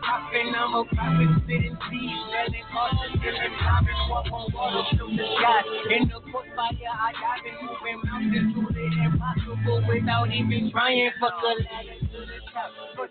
poppin'. I'm a prophet, spitting seeds, selling and selling poppin'. Walk on water, shoot the sky. In the court fire, I got been moving mountains to the impossible without even trying. Fuck a ladder to the top. Put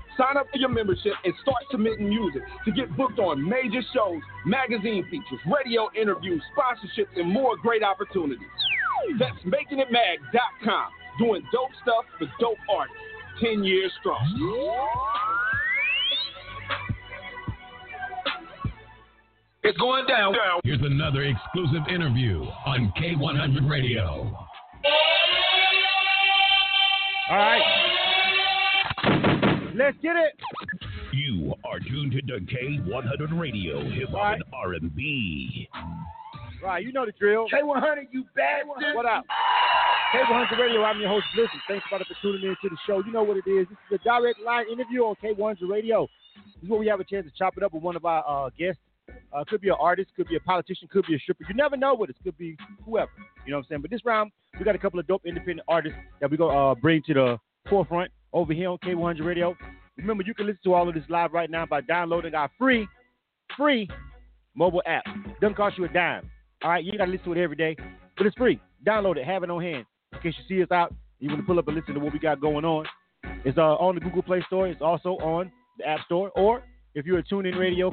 Sign up for your membership and start submitting music to get booked on major shows, magazine features, radio interviews, sponsorships, and more great opportunities. That's MakingItMag.com. Doing dope stuff for dope artists. 10 years strong. It's going down. Here's another exclusive interview on K100 Radio. All right. Let's get it. You are tuned to K100 Radio, hip hop and R&B. Right, you know the drill. K100, you bad one. What up? K100 Radio, I'm your host, Blizzard. Thanks for tuning in to the show. You know what it is. This is a direct line interview on K100 Radio. This is where we have a chance to chop it up with one of our uh, guests. Uh, could be an artist, could be a politician, could be a stripper. You never know what it could be whoever. You know what I'm saying? But this round, we got a couple of dope independent artists that we're going to uh, bring to the forefront over here on K100 Radio. Remember, you can listen to all of this live right now by downloading our free, free mobile app. Doesn't cost you a dime. All right, you got to listen to it every day, but it's free. Download it, have it on hand in case you see us out. You want to pull up and listen to what we got going on. It's uh, on the Google Play Store. It's also on the App Store. Or if you're a TuneIn Radio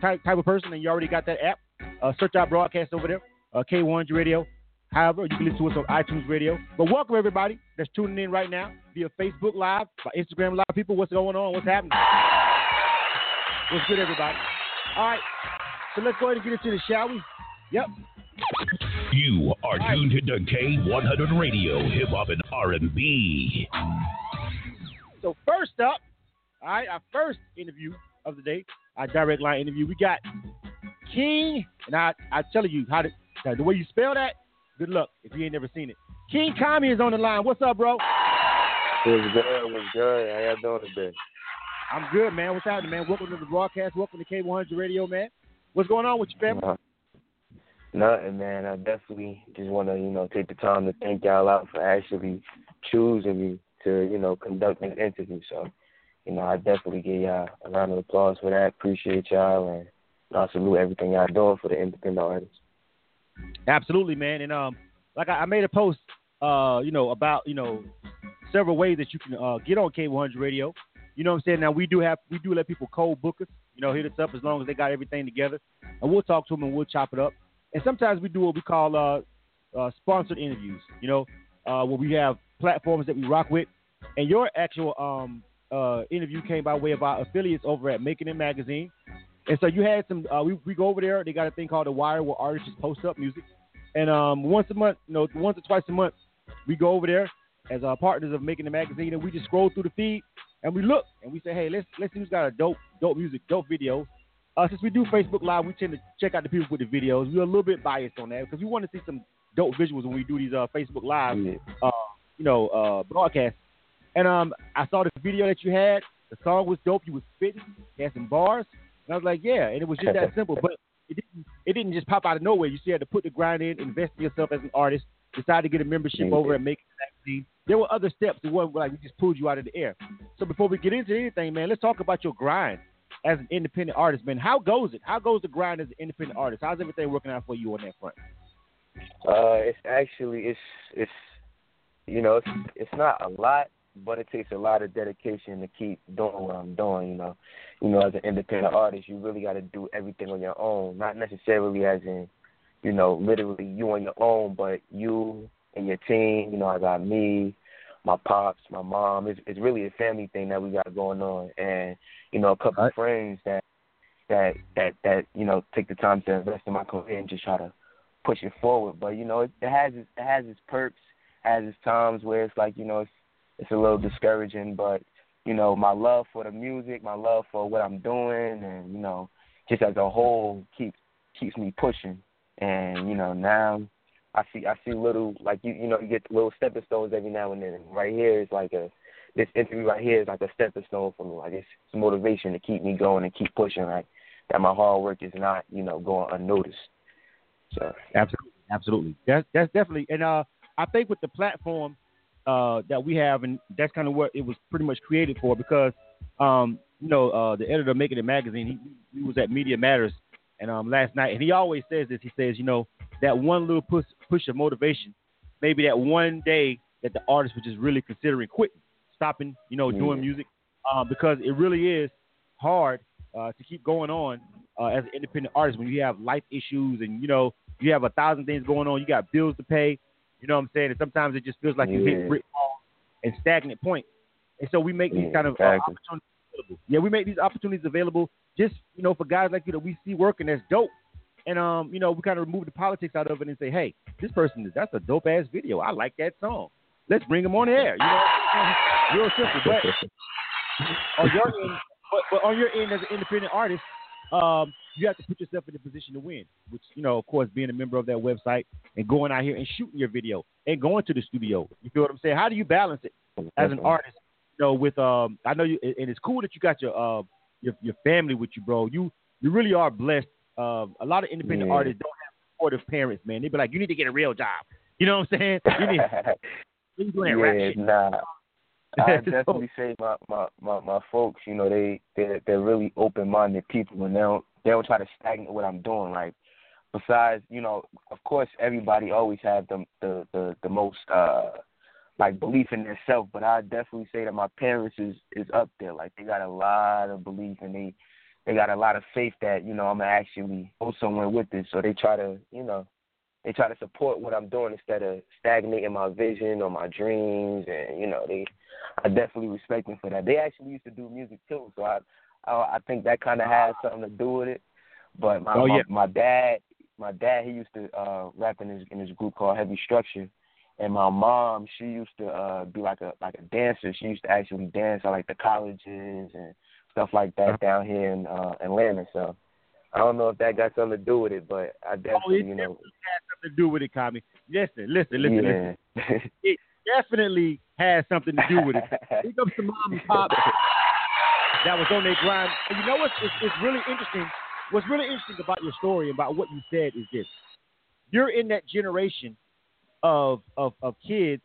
type, type of person and you already got that app, uh, search our broadcast over there, uh, K100 Radio. However, you can listen to us on iTunes Radio. But welcome everybody that's tuning in right now via Facebook Live, by Instagram Live. People, what's going on? What's happening? What's good, everybody? All right, so let's go ahead and get into this, shall we? Yep. You are tuned to K100 Radio, hip hop and R&B. So first up, all right, our first interview of the day, our direct line interview, we got King, and I I tell you how to the way you spell that. Good luck if you ain't never seen it. Khxng Khami is on the line. What's up, bro? What's good? What's good? How y'all doing today? I'm good, man. What's happening, man? Welcome to the broadcast. Welcome to K100 Radio, man. What's going on with you, family? Uh, nothing, man. I definitely just want to, you know, take the time to thank y'all out for actually choosing me to, you know, conduct this interview. So, you know, I definitely give y'all a round of applause for that. Appreciate y'all, and I salute everything y'all doing for the independent artists. Absolutely, man. And um, like I, I made a post, uh, you know, about you know several ways that you can uh, get on K100 Radio. You know what I'm saying? Now we do have we do let people cold book us. You know, hit us up as long as they got everything together, and we'll talk to them and we'll chop it up. And sometimes we do what we call uh, uh, sponsored interviews. You know, uh, where we have platforms that we rock with, and your actual um, uh, interview came by way of our affiliates over at Making It Magazine. And so you had some. Uh, we we go over there. They got a thing called the Wire, where artists just post up music, and um, once a month, you know, once or twice a month, we go over there as our partners of Making It Magazine, and we just scroll through the feed and we look and we say, hey, let's let's see who's got a dope dope music, dope videos. Uh, since we do Facebook Live, we tend to check out the people with the videos. We're a little bit biased on that because we want to see some dope visuals when we do these uh, Facebook Live, uh, you know, uh, broadcasts. And um, I saw the video that you had. The song was dope. You was spitting, had some bars, and I was like, yeah. And it was just that simple. But it didn't it didn't just pop out of nowhere. You still had to put the grind in, invest in yourself as an artist, decide to get a membership over and Making It magazine. There were other steps. It wasn't like we just pulled you out of the air. So before we get into anything, man, let's talk about your grind as an independent artist, man. How goes it? How goes the grind as an independent artist? How's everything working out for you on that front? Uh, it's actually it's it's you know it's it's not a lot, but it takes a lot of dedication to keep doing what I'm doing. You know, you know, as an independent artist, you really got to do everything on your own. Not necessarily as in, you know, literally you on your own, but you and your team. You know, I got me, my pops, my mom. It's, it's really a family thing that we got going on, and you know, a couple right. of friends that that that that you know take the time to invest in my career and just try to push it forward. But you know, it, it has its, it has its perks, has its times where it's like you know it's it's a little discouraging, but you know, my love for the music, my love for what I'm doing, and you know, just as a whole keeps keeps me pushing. And you know, now I see I see little like you you know you get little stepping stones every now and then. And right here is like a this interview right here is like a stepping stone for me. Like it's, it's motivation to keep me going and keep pushing. Like that my hard work is not you know going unnoticed. So absolutely, absolutely. That's that's definitely and uh I think with the platform uh that we have and that's kind of what it was pretty much created for because um you know uh the editor of Making It magazine he, he was at Media Matters and um last night and he always says this he says you know that one little push push of motivation, maybe that one day that the artist was just really considering quitting, stopping, you know, doing music, um, because it really is hard uh, to keep going on uh, as an independent artist when you have life issues and you know you have a thousand things going on. You got bills to pay. You know what I'm saying? And sometimes it just feels like yeah. you hit brick wall and stagnant point. And so we make these kind of uh, opportunities available. Yeah, we make these opportunities available just you know for guys like you that we see working that's dope and um, you know, we kind of remove the politics out of it and say, hey, this person is that's a dope ass video. I like that song. Let's bring him on the air. You know, real simple. But on your end, but, but on your end as an independent artist, um, you have to put yourself in a position to win. Which you know, of course, being a member of that website and going out here and shooting your video and going to the studio. You feel what I'm saying? How do you balance it as an artist? You know, with um, I know you, and it's cool that you got your uh, your your family with you, bro. You you really are blessed uh, a lot of independent yeah. artists don't have supportive parents, man. They be like, you need to get a real job. You know what I'm saying? You need, you yeah, nah. I definitely say my, my, my, my folks, you know, they they're, they're really open minded people, and they don't they don't try to stagnate what I'm doing. Like, besides, you know, of course, everybody always have the the the, the most uh like belief in themselves, but I definitely say that my parents is is up there. Like, they got a lot of belief, and they they got a lot of faith that you know I'm gonna actually go somewhere with this. So they try to you know they try to support what I'm doing instead of stagnating my vision or my dreams. And you know they I definitely respect them for that. They actually used to do music too, so I I, I think that kind of has something to do with it. But my, oh, yeah. my my dad my dad he used to uh rap in his in his group called Heavy Structure. And my mom, she used to uh be like a like a dancer. She used to actually dance at like the colleges and stuff like that uh-huh. down here in uh, Atlanta. So I don't know if that got something to do with it, but I definitely, oh, you know, something to do with it, Khami. Listen, listen, listen, yeah. listen. it definitely has something to do with it. Pick up some mom and pop that was on their grind. And you know what? It's, it's really interesting. What's really interesting about your story and about what you said is this: you're in that generation of of, of kids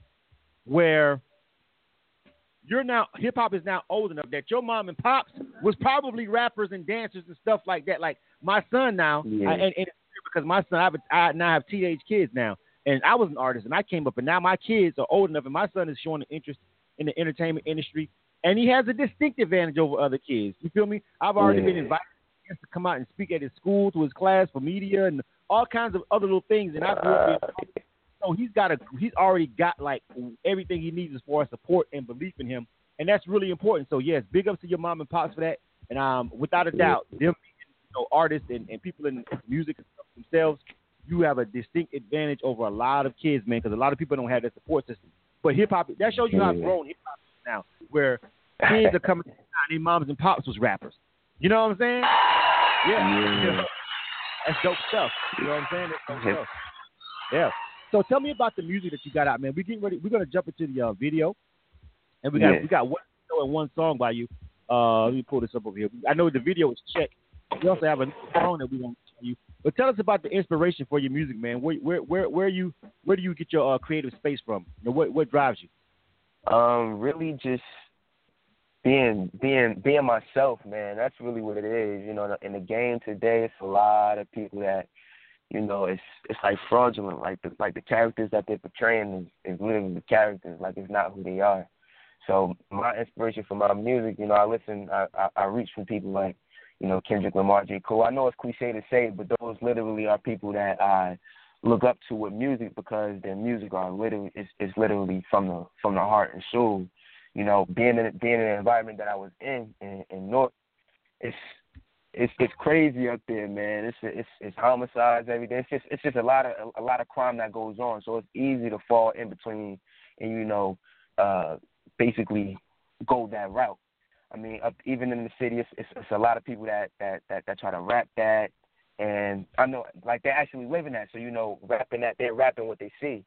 where you're now hip hop is now old enough that your mom and pops was probably rappers and dancers and stuff like that. Like my son now, yeah. I, and, and because my son, I, have, I now have teenage kids now, and I was an artist and I came up, and now my kids are old enough, and my son is showing an interest in the entertainment industry, and he has a distinct advantage over other kids. You feel me? I've already yeah. been invited to come out and speak at his school to his class for media and all kinds of other little things, and I grew up in so he's got a he's already got like everything he needs as far as support and belief in him, and that's really important. So yes, big ups to your mom and pops for that, and um, without a doubt, them know artists and, and people in music themselves, you have a distinct advantage over a lot of kids, man, because a lot of people don't have that support system. But hip hop that shows you how grown hip hop is now, where kids are coming out, their moms and pops was rappers. You know what I'm saying? Yeah. yeah. That's dope stuff. You know what I'm saying? That's dope stuff. Yeah. So tell me about the music that you got out, man. We getting ready. We're gonna jump into the uh, video, and we got yeah. we got one and one song by you. Uh, let me pull this up over here. I know the video is checked. We also have a song that we're gonna you. But tell us about the inspiration for your music, man. Where where where where you where do you get your uh, creative space from? You know, what what drives you? Um, really just being being being myself, man. That's really what it is. You know, in the game today, it's a lot of people that, you know, it's it's like fraudulent. Like the like the characters that they're portraying is, is literally the characters. Like it's not who they are. So my inspiration for my music, you know, I listen, I I, I reach from people like, you know, Kendrick Lamar, J. Cole. I know it's cliche to say, but those literally are people that I look up to with music because their music are literally is is literally from the from the heart and soul you know, being in being in the environment that I was in in, in North, it's it's it's crazy up there, man. It's it's it's homicides every day. It's just it's just a lot of a, a lot of crime that goes on. So it's easy to fall in between and you know, uh, basically go that route. I mean, up even in the city, it's, it's, it's a lot of people that, that that that try to rap that, and I know like they're actually living that. So you know, rapping that they're rapping what they see.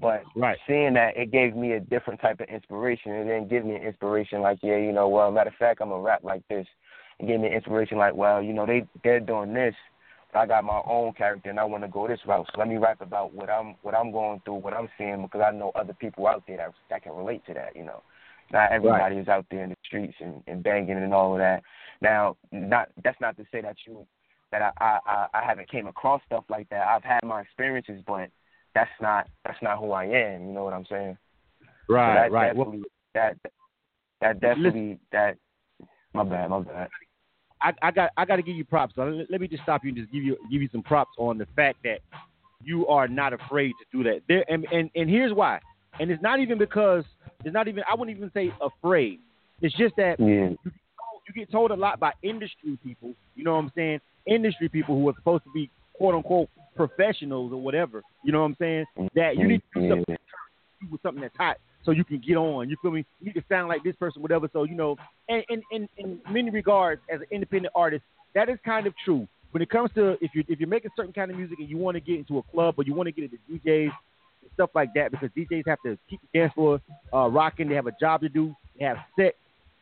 But right. seeing that, it gave me a different type of inspiration. It didn't give me an inspiration like, yeah, you know, well, matter of fact, I'm gonna rap like this. It gave me inspiration like, well, you know, they they're doing this, but I got my own character and I want to go this route. So let me rap about what I'm what I'm going through, what I'm seeing, because I know other people out there that that can relate to that. You know, not everybody right. is out there in the streets and, and banging and all of that. Now, not that's not to say that you that I I I haven't came across stuff like that. I've had my experiences, but that's not that's not who I am. You know what I'm saying? Right, so that right. Well, that that definitely that. My bad, my bad. I, I got I got to give you props. Let me just stop you and just give you give you some props on the fact that you are not afraid to do that. There and and, and here's why. And it's not even because it's not even I wouldn't even say afraid. It's just that yeah. you, get told, you get told a lot by industry people. You know what I'm saying? Industry people who are supposed to be quote unquote professionals or whatever. You know what I'm saying? That you need to do something mm-hmm. with something that's hot so you can get on. You feel me? You need to sound like this person, whatever. So you know, and in in, in many regards, as an independent artist, that is kind of true. When it comes to if you if you're making certain kind of music and you want to get into a club or you want to get into DJs stuff like that, because DJs have to keep the dance floor uh, rocking. They have a job to do. They have set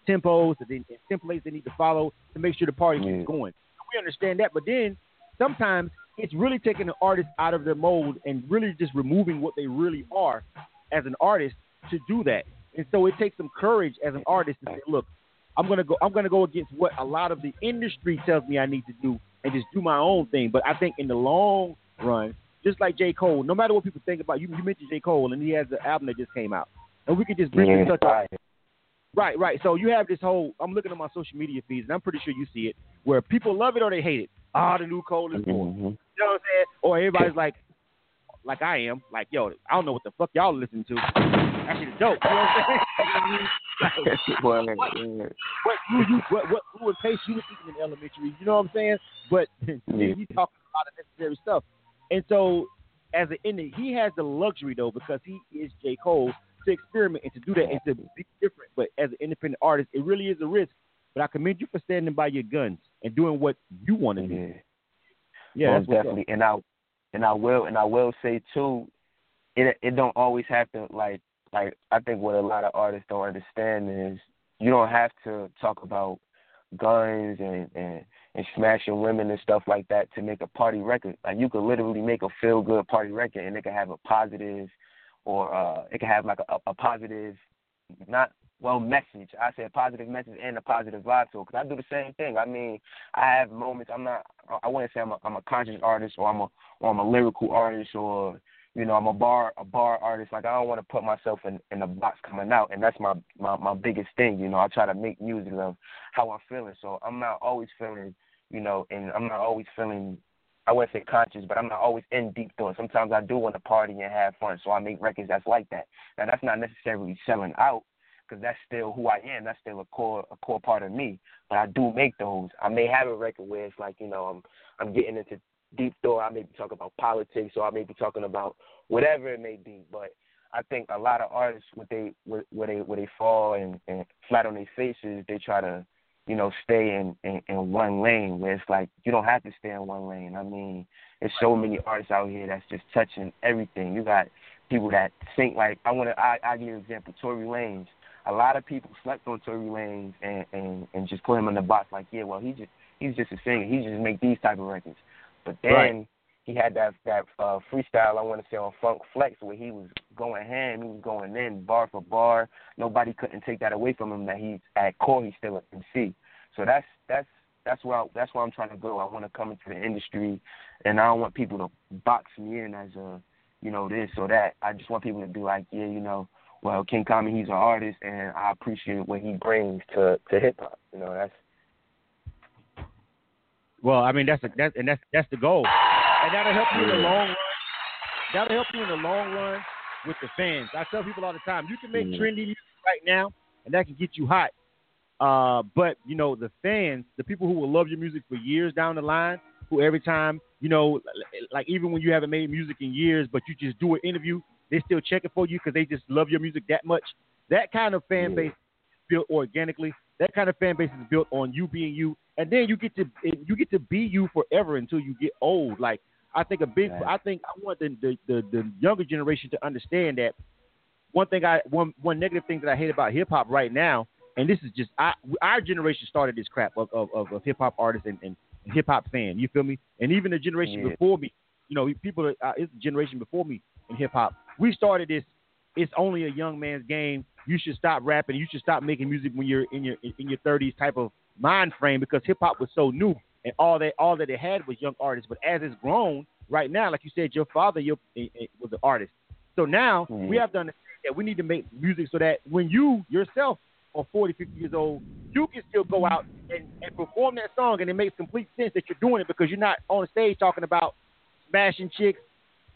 tempos and templates they need to follow to make sure the party yeah. keeps going. We understand that, but then sometimes it's really taking the artist out of their mold and really just removing what they really are as an artist to do that. And so it takes some courage as an artist to say, look, I'm gonna go I'm gonna go against what a lot of the industry tells me I need to do and just do my own thing. But I think in the long run, just like J. Cole, no matter what people think about you, you mentioned J. Cole and he has the album that just came out. And we could just briefly yeah, touch on Right, right. So you have this whole I'm looking at my social media feeds and I'm pretty sure you see it, where people love it or they hate it. Ah, the new Cole is born. Mm-hmm. You know what I'm saying? Or everybody's like, like I am, like, yo, I don't know what the fuck y'all listening to. That shit is dope. You know what I'm saying? like, well, what, yeah. what, who you, what, what, who would pace you were teaching in elementary? You know what I'm saying? But Yeah. he's talking a lot of necessary stuff. And so, as an indie, he has the luxury though because he is J. Cole to experiment and to do that and to be different. But as an independent artist, it really is a risk. But I commend you for standing by your guns and doing what you want to do. Yeah. Yeah, Most that's what's up. definitely. And I and I will and I will say too, it it don't always have to like like I think what a lot of artists don't understand is you don't have to talk about guns and and and smashing women and stuff like that to make a party record. Like you could literally make a feel good party record and it could have a positive or uh it could have like a, a positive not well message. I say a positive message and a positive vibe to it because I do the same thing. I mean, I have moments. I'm not. I wouldn't say I'm a, I'm a conscious artist or I'm a or I'm a lyrical artist or you know I'm a bar a bar artist. Like I don't want to put myself in in a box coming out, and that's my my my biggest thing. You know, I try to make music of how I'm feeling. So I'm not always feeling you know, and I'm not always feeling I wouldn't say conscious, but I'm not always in deep thought. Sometimes I do want to party and have fun, so I make records that's like that. Now that's not necessarily selling out, because that's still who I am. That's still a core a core part of me. But I do make those. I may have a record where it's like you know I'm I'm getting into deep thought. I may be talking about politics, or I may be talking about whatever it may be. But I think a lot of artists, what they where they where they fall and, and flat on their faces, they try to you know, stay in, in, in one lane where it's like you don't have to stay in one lane. I mean, there's so many artists out here that's just touching everything. You got people that think like I wanna I I give you an example, Tory Lanez. A lot of people slept on Tory Lanez and, and, and just put him in the box like, yeah, well he just he's just a singer. He just make these type of records. But then Right. He had that that uh, freestyle I want to say on Funk Flex where he was going ham, he was going in bar for bar. Nobody couldn't take that away from him. That he's at core, he's still an MC. So that's that's that's where I, that's where I'm trying to go. I want to come into the industry, and I don't want people to box me in as a you know this or that. I just want people to be like, yeah, you know, well, Khxng Khami, he's an artist, and I appreciate what he brings to to hip hop. You know, that's Well, I mean that's a, that's and that's that's the goal, and that'll help you in the long run. That'll help you in the long run with the fans. I tell people all the time, you can make Mhm. trendy music right now, and that can get you hot. Uh, but you know the fans, the people who will love your music for years down the line, who every time you know, like even when you haven't made music in years, but you just do an interview, they still checking for you because they just love your music that much. That kind of fan base is built organically. That kind of fan base is built on you being you, and then you get to you get to be you forever until you get old. Like I think a big, Right. I think I want the, the the the younger generation to understand that one thing I one one negative thing that I hate about hip hop right now, and this is just I, our generation started this crap of of, of, of hip hop artists and, and hip hop fan. You feel me? And even the generation Yeah. before me, you know, people uh, it's the generation before me in hip hop. We started this. It's only a young man's game. You should stop rapping. You should stop making music when you're in your in your 30s type of mind frame because hip hop was so new and all that all that it had was young artists. But as it's grown right now, like you said, your father your, eh, eh, was an artist. So now Mhm. we have to understand that we need to make music so that when you yourself are 40, 50 years old, you can still go out and, and perform that song, and it makes complete sense that you're doing it because you're not on stage talking about smashing chicks,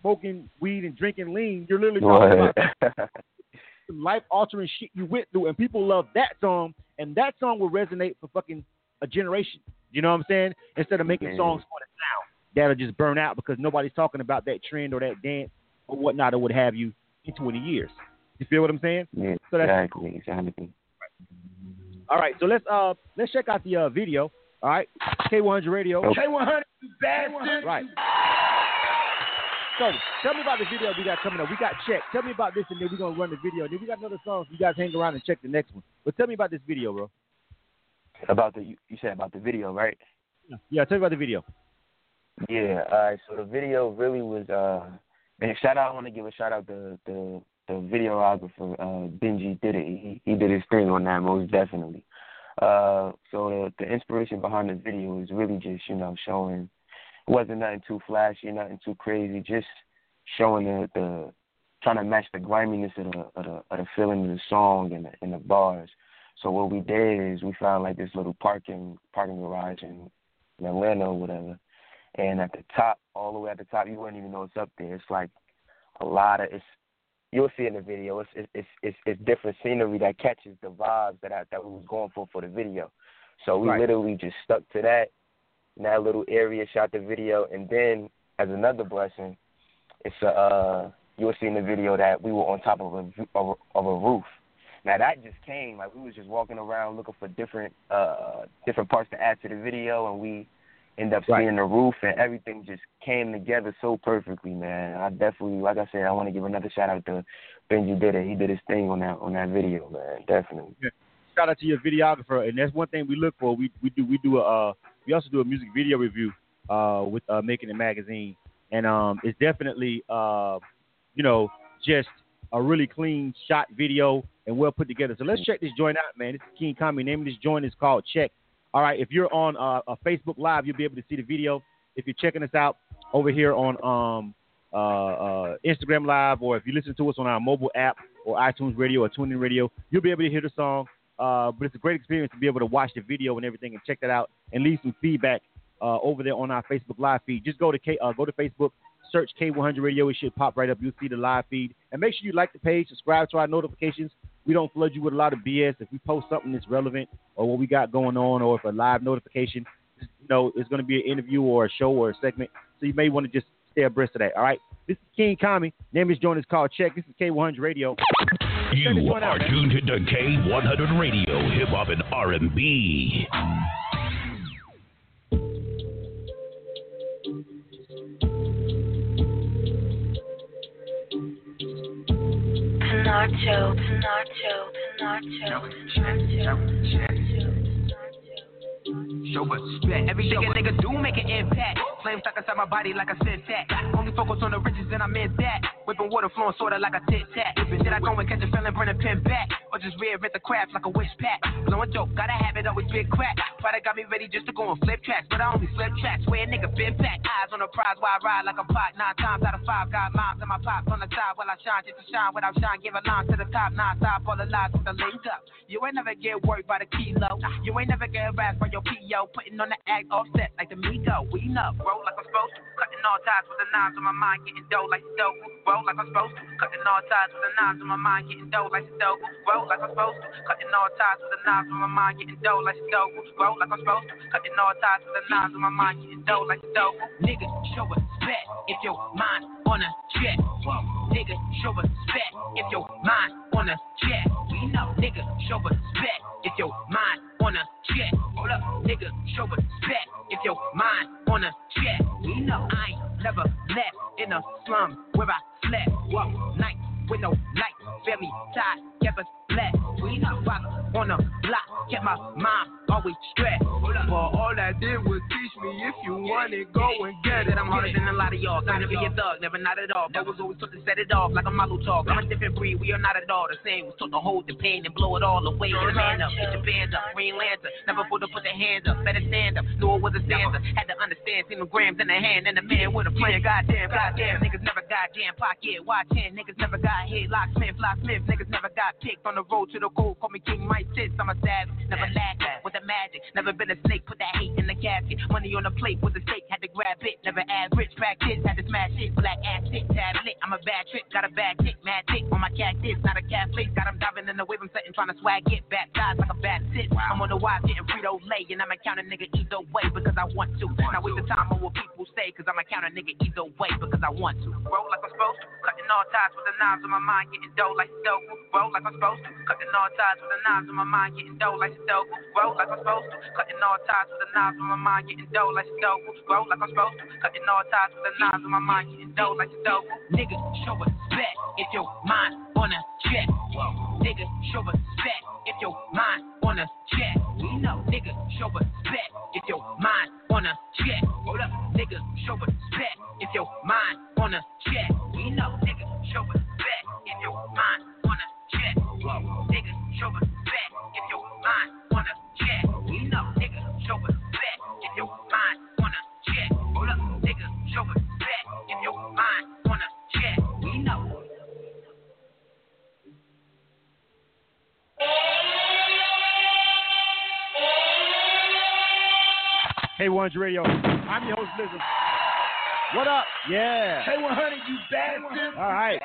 smoking weed, and drinking lean. You're literally talking what. about life altering shit you went through, and people love that song, and that song will resonate for fucking a generation. You know what I'm saying? Instead of making Yeah. songs for the now that'll just burn out because nobody's talking about that trend or that dance or whatnot or what have you in 20 years. You feel what I'm saying? yeah, So that's- exactly, exactly. All right, so let's uh let's check out the uh, video. All right, K100 Radio. Okay. K100, you bastard. Right. So tell me about the video we got coming up. We got check. Tell me about this, and then we're gonna run the video. And then we got another song. So you guys hang around and check the next one. But tell me about this video, bro. About the you, said about the video, right? Yeah, tell me about the video. Yeah, all right. So the video really was uh and shout out I wanna give a shout out to the the videographer, uh Benji did it. He he did his thing on that most definitely. Uh so the the inspiration behind the video is really just, you know, showing it wasn't nothing too flashy, nothing too crazy, just showing the the trying to match the griminess of the of the, of the feeling of the song and the, and the bars. So what we did is we found like this little parking parking garage in, in Atlanta or whatever and at the top, all the way at the top, you wouldn't even know it's up there. It's like a lot of it's. You'll see in the video. It's it's it's it's, it's different scenery that catches the vibes that I, that we was going for for the video. So we Right. literally just stuck to that in that little area, shot the video, and then as another blessing, it's a uh, you'll see in the video that we were on top of a of a, of a roof. Now that just came like we was just walking around looking for different uh different parts to add to the video, and we end up Right. seeing the roof and everything just came together so perfectly, man. I definitely, like I said, I want to give another shout out to Benji did it. He did his thing on that on that video, man. Definitely. Shout out to your videographer, and that's one thing we look for. We we do we do a uh, we also do a music video review uh, with uh, Making It magazine, and um, it's definitely uh, you know just a really clean shot video and well put together. So let's check this joint out, man. This is Khxng Khami. Name of this joint is called Check. All right, if you're on uh, a Facebook Live, you'll be able to see the video. If you're checking us out over here on um, uh, uh, Instagram Live, or if you listen to us on our mobile app or iTunes Radio or TuneIn Radio, you'll be able to hear the song. Uh, but it's a great experience to be able to watch the video and everything and check that out and leave some feedback uh, over there on our Facebook Live feed. Just go to K, uh, go to Facebook, search K100 Radio. It should pop right up. You'll see the live feed, and make sure you like the page, subscribe to our notifications. We don't flood you with a lot of BS. If we post something that's relevant or what we got going on, or if a live notification, you know, it's going to be an interview or a show or a segment. So you may want to just stay abreast of that. All right. This is Khxng Khami. Name is joint is called Check. This is K100 Radio. You joint out, are tuned to K100 Radio, Hip Hop and R&B. Panacho, Panacho, Panacho, Panacho, Show respect. Everything a nigga do make an impact. Flame stuck inside my body like a sin tat. Only focus on the riches and I meant that. Whipping water flowing sorta like a tit tat. Did I go and catch a feeling, bring a pin back? Or just reinvent the craft like a wish pack? Blowing dope, gotta have it always big crack. Father got me ready just to go and flip tracks. But I only flip tracks where a nigga been back. Eyes on the prize while I ride like a pot. Nine times out of five, got moms and my pops on the side while I shine. Just to shine without shine, give a line to the top. Nine stop all the lies with the link up. You ain't never get worried by the kilo. You ain't never get harassed by your PO. Putting on the act offset like the Migo. We know. Roll like I'm supposed to. Cutting all ties with the knives on my mind. Getting dough like the dough. Roll like I'm supposed to. Cutting all ties with the knives on my mind. Getting dough like the dough. Roll like I'm supposed to. Cutting all ties with the knives on my mind. Getting dough like the dough. Roll like I'm supposed to. Cutting all ties with the knives on my mind. Getting dough like the dough. Nigga, show respect if your mind on a check. Nigga, show respect if your mind on a check. Know, nigga, show respect if your mind on a check. Hold up, nigga, show respect if your mind on a check. We know I ain't never left in a slum where I slept. Walk nights with no lights, very tired, kept us black. We rock on the block, kept my mind always stressed. But all that did was teach me if you want it, go and get it. I'm harder than a lot of y'all. To be a thug, never not at all. That was always taught to set it off like a model talk. I'm a different breed, we are not at all the same. Was taught to hold the pain and blow it all away. Get a man up, get your band up, Green Lantern. Never put to put the hands up, better stand up. Knew it was a stanza. Had to understand, seen the grams in the hand and the man with a plan. Goddamn, goddamn, niggas never goddamn pocket. Watch in, niggas never got hit. Locksmith, locksmith, niggas never got picked on the road to the goal. Call me King Mike Sits. I'm a savage, never lack with the magic. Never been a snake, put that hate in the casket. Money on the plate with the stake, had to grab it. Never average, practice, had to smash it. Black ass shit, tablet. I'm a bad trick, got a bad tick, mad tick on my cactus. Not a cat face, got him diving in the wave, I'm setting, trying to swag it. Baptized like a bad sit. I'm on the wise getting Frito Lay, and I'm a counter nigga either way because I want to. Now waste the time on what people say, cause I'm a counter nigga either way because I want to. Roll like I'm supposed to, all ties with the knives on my mind, getting dough like dough. Roll like I'm supposed to, cutting all ties with the knives on my mind, getting dough like dough. Roll like I'm supposed to, cutting all ties with the knives on my mind, getting dough like dough. Roll like I'm supposed to, cutting all ties with the knives on my mind, getting dough like dough. Nigga, show respect if your mind on a check. Nigga, show respect if your mind on a check. We know, nigga, show respect if your mind on a check. Hold up, nigga, show respect if your mind on a check. We know, nigga, show respect if your mind Hey, 100 Radio. I'm your host, Blizzard. What up? Yeah. Hey, 100, you bastard. All right.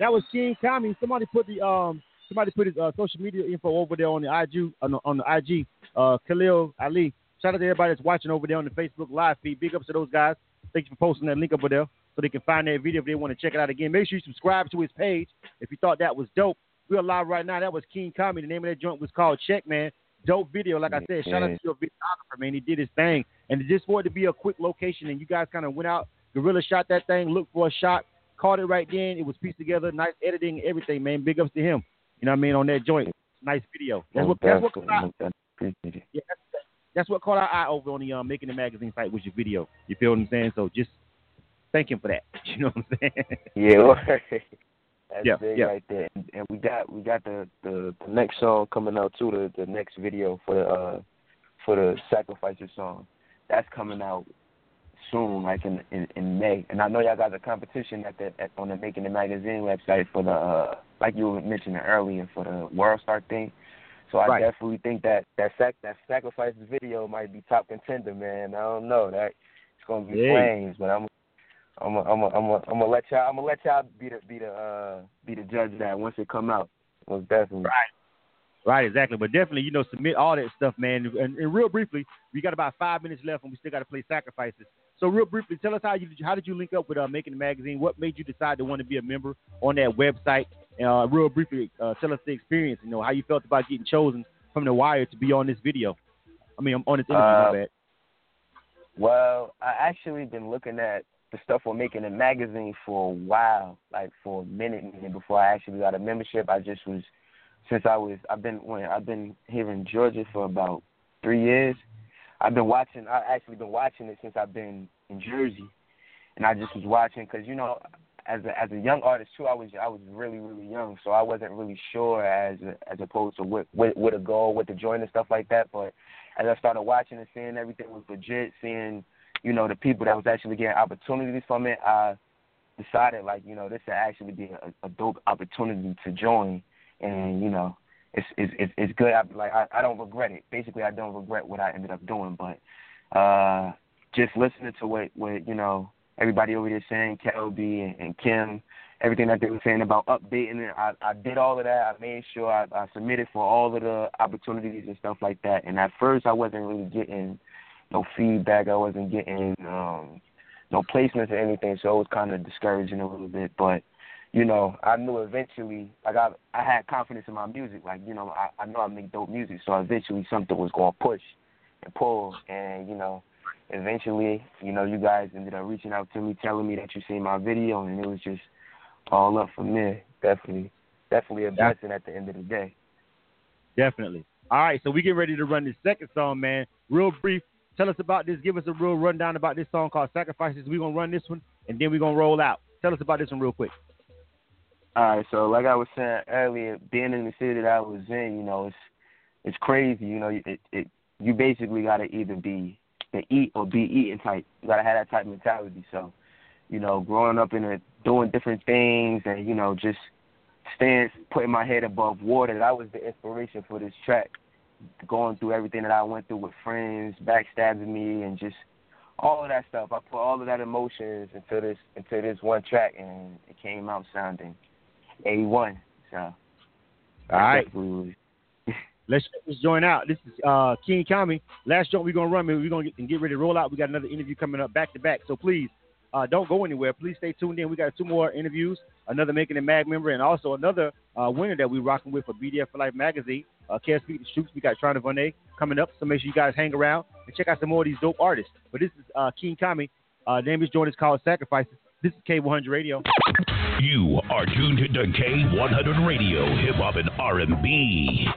That was Khxng Khami. Somebody put the um somebody put his uh, social media info over there on the IG on the, on the IG. Uh, Khalil Ali. Shout out to everybody that's watching over there on the Facebook live feed. Big ups to those guys. Thank you for posting that link over there so they can find that video if they want to check it out again. Make sure you subscribe to his page if you thought that was dope. We're live right now. That was Khxng Khami. The name of that joint was called Check Man. Dope video. Like I said, shout out to your videographer, man. He did his thing. And just for it to be a quick location and you guys kind of went out, gorilla shot that thing, looked for a shot, caught it right then. It was pieced together, nice editing, everything, man. Big ups to him. You know what I mean? On that joint. Nice video. That's what, that's what caught our, yeah, that's, that's what caught our eye over on the um, Making It Magazine site was your video. You feel what I'm saying? So just thank him for that. You know what I'm saying? Yeah. That's Yeah, big yeah. right there. And, and we got we got the, the the next song coming out too. The the next video for the uh for the Sacrifices song. That's coming out soon, like in in, in May. And I know y'all got a competition at the at, on the Making It Magazine website for the uh like you were mentioning earlier for the World Star thing. So I Right. definitely think that that sac that Sacrifices video might be top contender, man. I don't know that it's gonna be Yeah. flames, but I'm I'm a, I'm a, I'm a, I'm gonna let y'all I'm gonna let y'all be the be the uh be the judge of that once it come out. Most definitely. Right. Right, exactly. But definitely, you know, submit all that stuff, man. And, and real briefly, we got about five minutes left, and we still got to play sacrifices. So, real briefly, tell us how you how did you link up with uh, Making It magazine? What made you decide to want to be a member on that website? Uh, real briefly, uh, tell us the experience. You know, how you felt about getting chosen from the wire to be on this video. I mean, I'm on this interview. Uh, my bad. Well, I actually been looking at the stuff we're Making It magazine for a while, like for a minute, minute before I actually got a membership. I just was since I was I've been when I've been here in Georgia for about three years. I've been watching. I actually been watching it since I've been in Jersey, and I just was watching because you know, as a as a young artist too, I was I was really really young, so I wasn't really sure as as opposed to what what, what to go, what to join and stuff like that. But as I started watching and seeing everything was legit, seeing you know the people that was actually getting opportunities from it, I decided like you know this would actually be a, a dope opportunity to join, and you know it's it's it's, good. I, like I, I don't regret it. Basically, I don't regret what I ended up doing, but uh, just listening to what what you know everybody over there saying, Kelby and, and Kim, everything that they were saying about updating it. I, I did all of that. I made sure I, I submitted for all of the opportunities and stuff like that. And at first, I wasn't really getting no feedback. I wasn't getting um, no placements or anything, so it was kind of discouraging a little bit. But you know, I knew eventually like I I had confidence in my music. Like you know, I, I know I make dope music, so eventually something was going to push and pull, and you know. Eventually, you know, you guys ended up reaching out to me, telling me that you seen my video, and it was just all up from there. Definitely, definitely a blessing at the end of the day. Definitely. All right, so we get ready to run this second song, man. Real brief, Tell us about this. Give us a real rundown about this song called Sacrifices. We're going to run this one, and then we're going to roll out. Tell us about this one real quick. All right, so like I was saying earlier, being in the city that I was in, you know, it's it's crazy. You know, it, it you basically got to either be the eat or be eaten type. You got to have that type mentality. So, you know, growing up in a doing different things and you know just staying putting my head above water. That was the inspiration for this track going through everything that I went through with friends, backstabbing me, and just all of that stuff. I put all of that emotions into this into this one track, and it came out sounding a one. So, all right. Let's let's join out. This is uh, Khxng Khami. Last joint we're gonna run. We're gonna get, get ready to roll out. We got another interview coming up back to back. So please uh, don't go anywhere. Please stay tuned in. We got two more interviews, another Making It Mag member, and also another uh, winner that we're rocking with for BDF for Life magazine. Uh, Kevspeakstruth. We got Chyna Vonne coming up, so make sure you guys hang around and check out some more of these dope artists. But this is uh, Khxng Khami. Uh, name is joint is called Sacrifices. This is K100 Radio. You are tuned to K100 Radio, Hip Hop and R&B.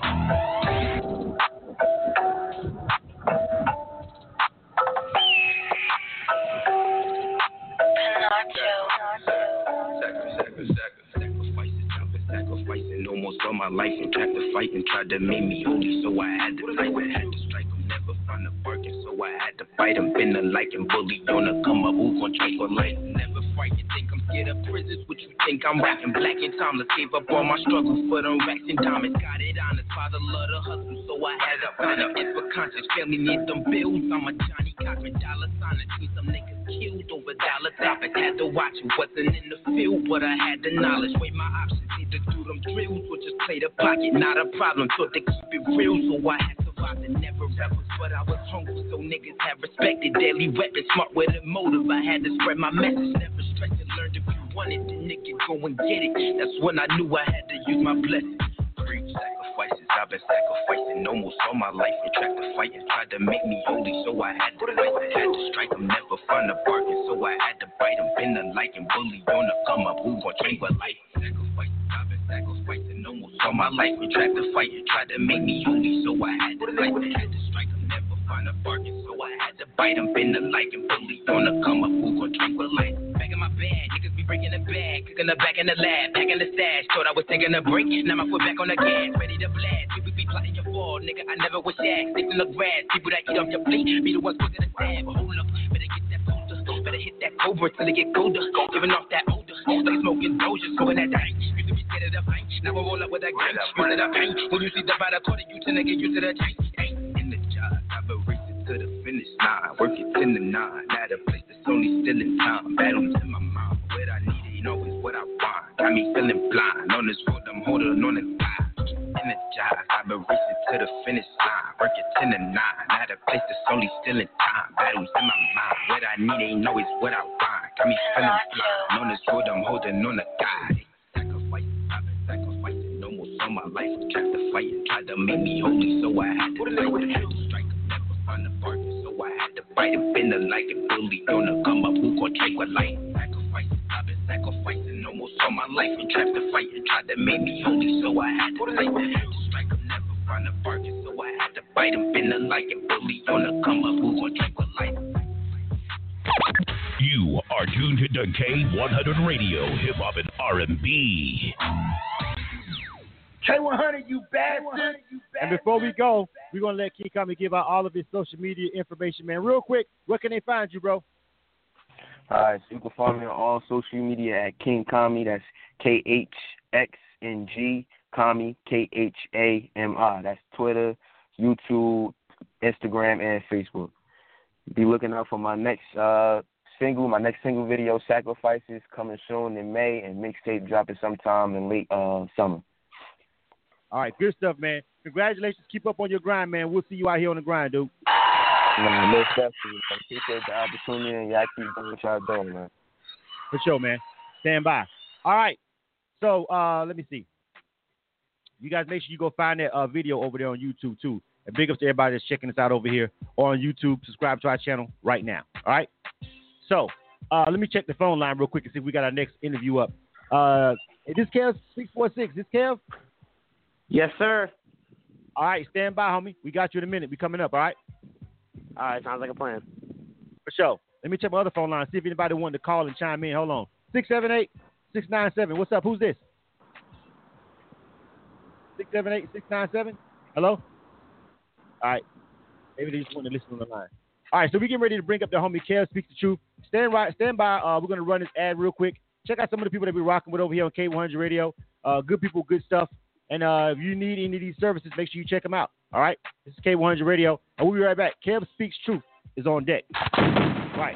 almost all my life and tried to fight and tried to make me holy, so I had to fight. I had to strike him, never find a bargain, so I had to fight him. Been a like and bully on the come up, who gon' try for life? Never frightened, think Scared of prisons. What you think I'm rapping? Black and timeless, gave up all my struggles for them racks and diamonds. Got it honest, father love the hustle, so I had to find up. It's for conscience, family need them bills. I'm a Johnnie Cochran, dollar sign, and some niggas killed over dollar topics. Had to watch it, wasn't in the field, but I had the knowledge. Weigh my options, either do them drills or just play the pocket. Not a problem, thought they keep it real, so I had to rob the never rebels. But I was hungry, so niggas have respected daily weapons. Smart with a motive, I had to spread my message. Never and learned if you the nigga go and get it. That's when I knew I had to use my blessings. Sacrifices, I've been sacrificing almost all my life tried to fight and tried to make me holy, so I had to fight. I had to strike them, never find a bargain, so I had to bite them. Been a like and bully on the come up, who gon' drink with life? Sacrifice, I've been sacrificing almost all my life and tried to fight and tried to make me holy, so I had to fight. I had to strike bargain, so I had to bite them. Been a like and bully on the come up, who gon' drink with life? Back in my bag, niggas be breaking the bag, cooking the back in the lab, back in the stash. Thought I was taking a break, now my foot back on the gas, ready to blast. People be plotting your fall, nigga. I never was that. Sticks in the grass, people that eat off your plate, be the ones quicker to stab. Hold up, better get that folder, better hit that cobra till it get colder. Giving off that odor, like smoking doja, smoking that dank. Used to be scared of the pain, now I roll up with that gang. Used to the pain, when you see the by the quarter, you to get used to the change. Finish line, working ten to nine. At a place that's only still in time, battles in my mind. What I need ain't always what I want. Got me feeling blind. On this road, I'm holding on the line. Energized, I've been racing to the finish line. Working 10 to 9. At a place that's only still in time. Battles in my mind. What I need ain't always what I want. Got me feeling blind. On this road, I'm holding on the guide. Sacrifice, I've been sacrificing almost all my life. Tried to fight and tried to make me holy, so I had to fight. Had to bargain, so I had to fight. And been a like a bully on the come up. Who gon' drink with light? Sacrifice, I've been sacrificing almost all my life and tried to fight and tried to make me holy, so I had to fight. To strike, never find a bargain, so I had to fight. And been a like a bully on the come up. Who gon' drink with light? You are tuned to K100 Radio, Hip Hop and R&B. K100, you bastard. And before we go, we're gonna let Khxng Khami give out all of his social media information, man. Real quick, where can they find you, bro? All right, so you can follow me on all social media at Khxng Khami. That's K H X N G Khami K H A M I. That's Twitter, YouTube, Instagram, and Facebook. Be looking out for my next uh, single, my next single video, Sacrifices, coming soon in May, and mixtape dropping sometime in late uh, summer. All right, good stuff, man. Congratulations. Keep up on your grind, man. We'll see you out here on the grind, dude. Man, most definitely. I appreciate the opportunity, and y'all keep doing what y'all doing, man. For sure, man. Stand by. All right. So uh, let me see. You guys make sure you go find that uh, video over there on YouTube too. And big ups to everybody that's checking us out over here or on YouTube. Subscribe to our channel right now. All right. So uh, let me check the phone line real quick and see if we got our next interview up. Uh, is this Kev six four six? This Kev? Yes, sir. All right, stand by, homie. We got you in a minute. We coming up. All right. All right, sounds like a plan. For sure. Let me check my other phone line. See if anybody wanted to call and chime in. Hold on. Six seven eight six nine seven. What's up? Who's this? Six seven eight six nine seven. Hello. All right. Maybe they just want to listen on the line. All right, so we getting ready to bring up the homie Kev Speaks the Truth. Stand right, stand by. Uh, we're gonna run this ad real quick. Check out some of the people that we're rocking with over here on K100 Radio. Uh, good people, good stuff. And uh, if you need any of these services, make sure you check them out. All right, this is K100 Radio, and we'll be right back. Kev Speaks Truth is on deck. Right.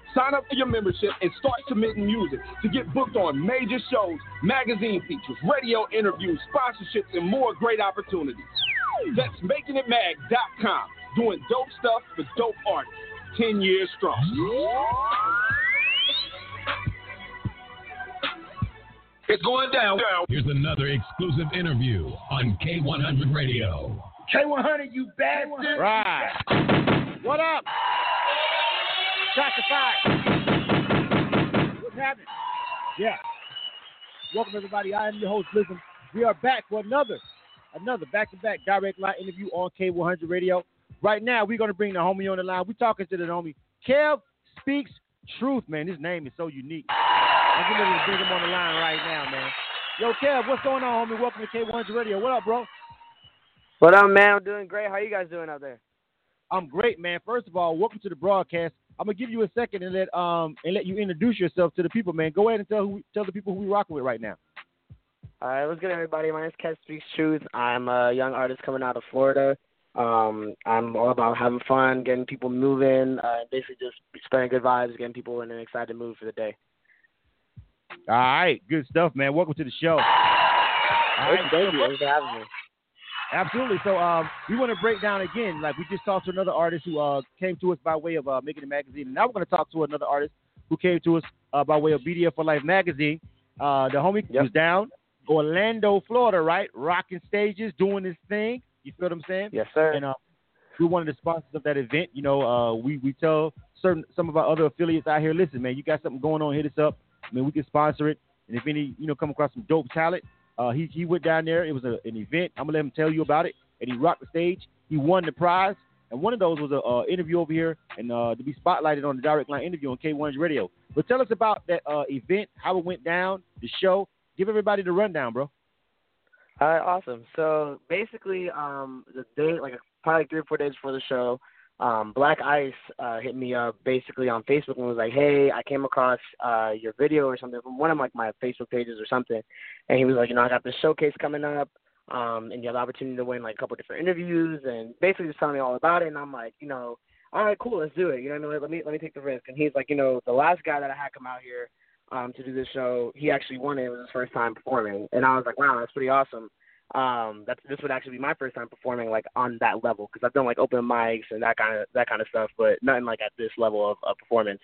Sign up for your membership and start submitting music to get booked on major shows, magazine features, radio interviews, sponsorships, and more great opportunities. That's MakingItMag.com. Doing dope stuff for dope artists. 10 years strong. It's going down. Here's another exclusive interview on K100 Radio. K100, you bastard. Right. What up? Shots fired. What's happening? Yeah. Welcome everybody. I am your host, Blizzum. We are back for another, another back-to-back direct line interview on K100 Radio. Right now, we're gonna bring the homie on the line. We're talking to the homie Kev Speaks Truth, man. His name is so unique. I'm getting ready to bring him on the line right now, man. Yo, Kev, what's going on, homie? Welcome to K100 Radio. What up, bro? What up, man? I'm doing great. How you guys doing out there? I'm great, man. First of all, welcome to the broadcast. I'm gonna give you a second and let um and let you introduce yourself to the people, man. Go ahead and tell who tell the people who we rocking with right now. All right, what's good, everybody? My name is Kev Speaks Truth. I'm a young artist coming out of Florida. Um, I'm all about having fun, getting people moving, uh, basically just spreading good vibes, getting people in an excited mood for the day. All right, good stuff, man. Welcome to the show. All right, Thank you. Thanks for having me. Absolutely. So um, we want to break down again. Like we just talked to another artist who uh, came to us by way of uh, Making It Magazine, and now we're going to talk to another artist who came to us uh, by way of BDF for Life magazine. Uh, the homie Yep. was down Orlando, Florida, right? Rocking stages, doing his thing. You feel what I'm saying? Yes, sir. And uh, we're one of the sponsors of that event. You know, uh, we we tell certain some of our other affiliates out here, listen, man, you got something going on, hit us up. I mean, we can sponsor it. And if any, you know, come across some dope talent, uh, he he went down there. It was a, an event. I'm gonna let him tell you about it. And he rocked the stage. He won the prize. And one of those was a uh, interview over here, and uh, to be spotlighted on the direct line interview on K1's radio. But tell us about that uh, event, how it went down, the show. Give everybody the rundown, bro. All right, awesome. So basically, um, the day, like probably three or four days before the show, um, Black Ice uh, hit me up basically on Facebook and was like, "Hey, I came across uh, your video or something from one of like my Facebook pages or something," and he was like, "You know, I got this showcase coming up, um, and you have the opportunity to win like a couple different interviews, and basically just telling me all about it." And I'm like, you know, all right, cool, let's do it. You know, what I mean? let me let me take the risk. And he's like, you know, the last guy that I had come out here um, to do this show, he actually won it. It was his first time performing, and I was like, wow, that's pretty awesome um that's this would actually be my first time performing like on that level because I've done like open mics and that kind of that kind of stuff, but nothing like at this level of, of performance.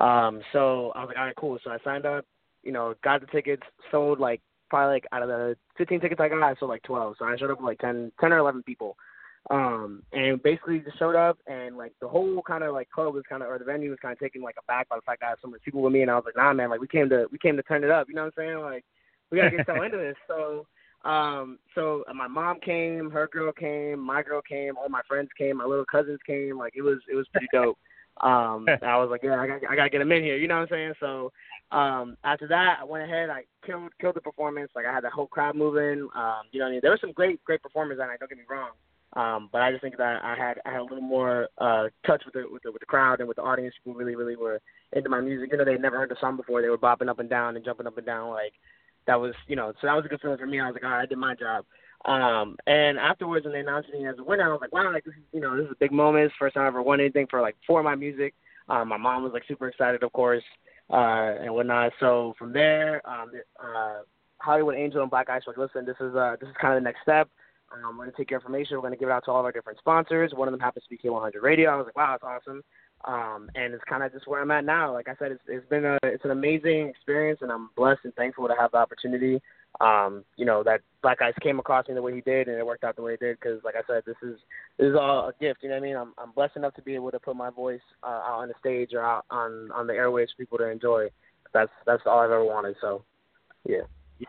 Um, so I was like, all right, cool. So I signed up, you know, got the tickets, sold like probably like out of the 15 tickets I got, I sold like 12. So I showed up with like 10, 10 or 11 people. Um, and basically just showed up and like the whole kind of like club was kind of, or the venue was kind of taken like aback by the fact I had so many people with me. And I was like, nah, man, like we came to, we came to turn it up. You know what I'm saying? Like we got to get so into this. So, um, so uh, my mom came, her girl came, my girl came, all my friends came, my little cousins came. Like it was it was pretty dope. Um, I was like, yeah, I got I got to get them in here. You know what I'm saying? So um, after that, I went ahead, I killed killed the performance. Like I had the whole crowd moving. Um, you know what I mean? There were some great great performers on it. Don't get me wrong. Um, but I just think that I had I had a little more uh, touch with the with the with the crowd and with the audience. People really really were into my music. You know, they had never heard the song before. They were bopping up and down and jumping up and down like that was you know so that was a good feeling for me. I was like, all right, I did my job. Um, and afterwards, when they announced me as a winner, I was like, wow, like this is you know this is a big moment. It's the first time I ever won anything for like for my music. Um, my mom was like super excited, of course, uh, and whatnot. So from there, um, uh, Hollywood Angel and Black Ice were like, listen, this is uh, this is kind of the next step. Um, we're gonna take your information. We're gonna give it out to all of our different sponsors. One of them happens to be K100 Radio. I was like, wow, that's awesome. Um, and it's kind of just where I'm at now. Like I said, it's, it's been a it's an amazing experience, and I'm blessed and thankful to have the opportunity. Um, you know that Black Ice came across me the way he did, and it worked out the way it did. Because, like I said, this is this is all a gift. You know what I mean? I'm I'm blessed enough to be able to put my voice uh, out on the stage or out on on the airwaves for people to enjoy. That's that's all I've ever wanted. So, yeah. yeah.